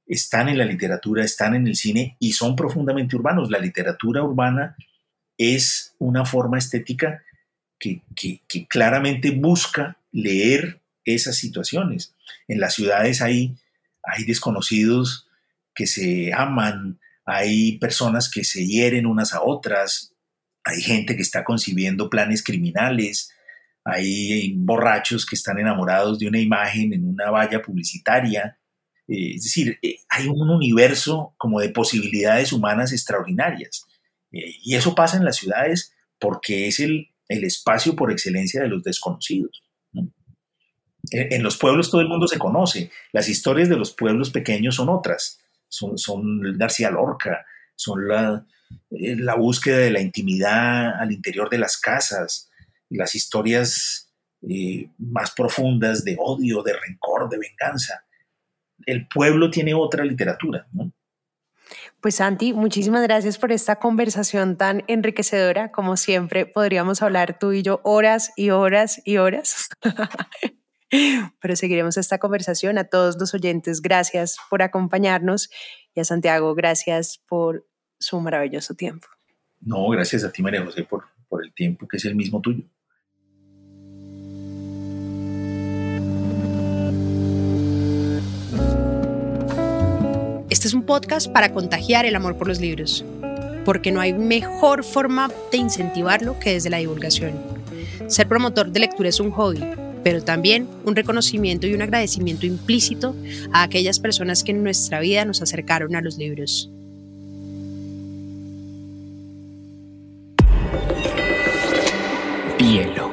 están en la literatura, están en el cine y son profundamente urbanos. La literatura urbana es una forma estética que, claramente busca leer esas situaciones. En las ciudades hay, hay desconocidos que se aman, hay personas que se hieren unas a otras, hay gente que está concibiendo planes criminales, hay borrachos que están enamorados de una imagen en una valla publicitaria. Eh, es decir, eh, hay un universo como de posibilidades humanas extraordinarias. Eh, y eso pasa en las ciudades porque es el, espacio por excelencia de los desconocidos. En, los pueblos todo el mundo se conoce. Las historias de los pueblos pequeños son otras. Son, son García Lorca, son la, la búsqueda de la intimidad al interior de las casas, las historias eh, más profundas de odio, de rencor, de venganza. El pueblo tiene otra literatura, ¿no? Pues Santi, muchísimas gracias por esta conversación tan enriquecedora. Como siempre, podríamos hablar tú y yo horas y horas y horas. Pero seguiremos esta conversación. A todos los oyentes, gracias por acompañarnos. Y a Santiago, gracias por su maravilloso tiempo. No, gracias a ti, María José, por, por el tiempo que es el mismo tuyo. Este es un podcast para contagiar el amor por los libros, porque no hay mejor forma de incentivarlo que desde la divulgación. Ser promotor de lectura es un hobby, pero también un reconocimiento y un agradecimiento implícito a aquellas personas que en nuestra vida nos acercaron a los libros. Hielo.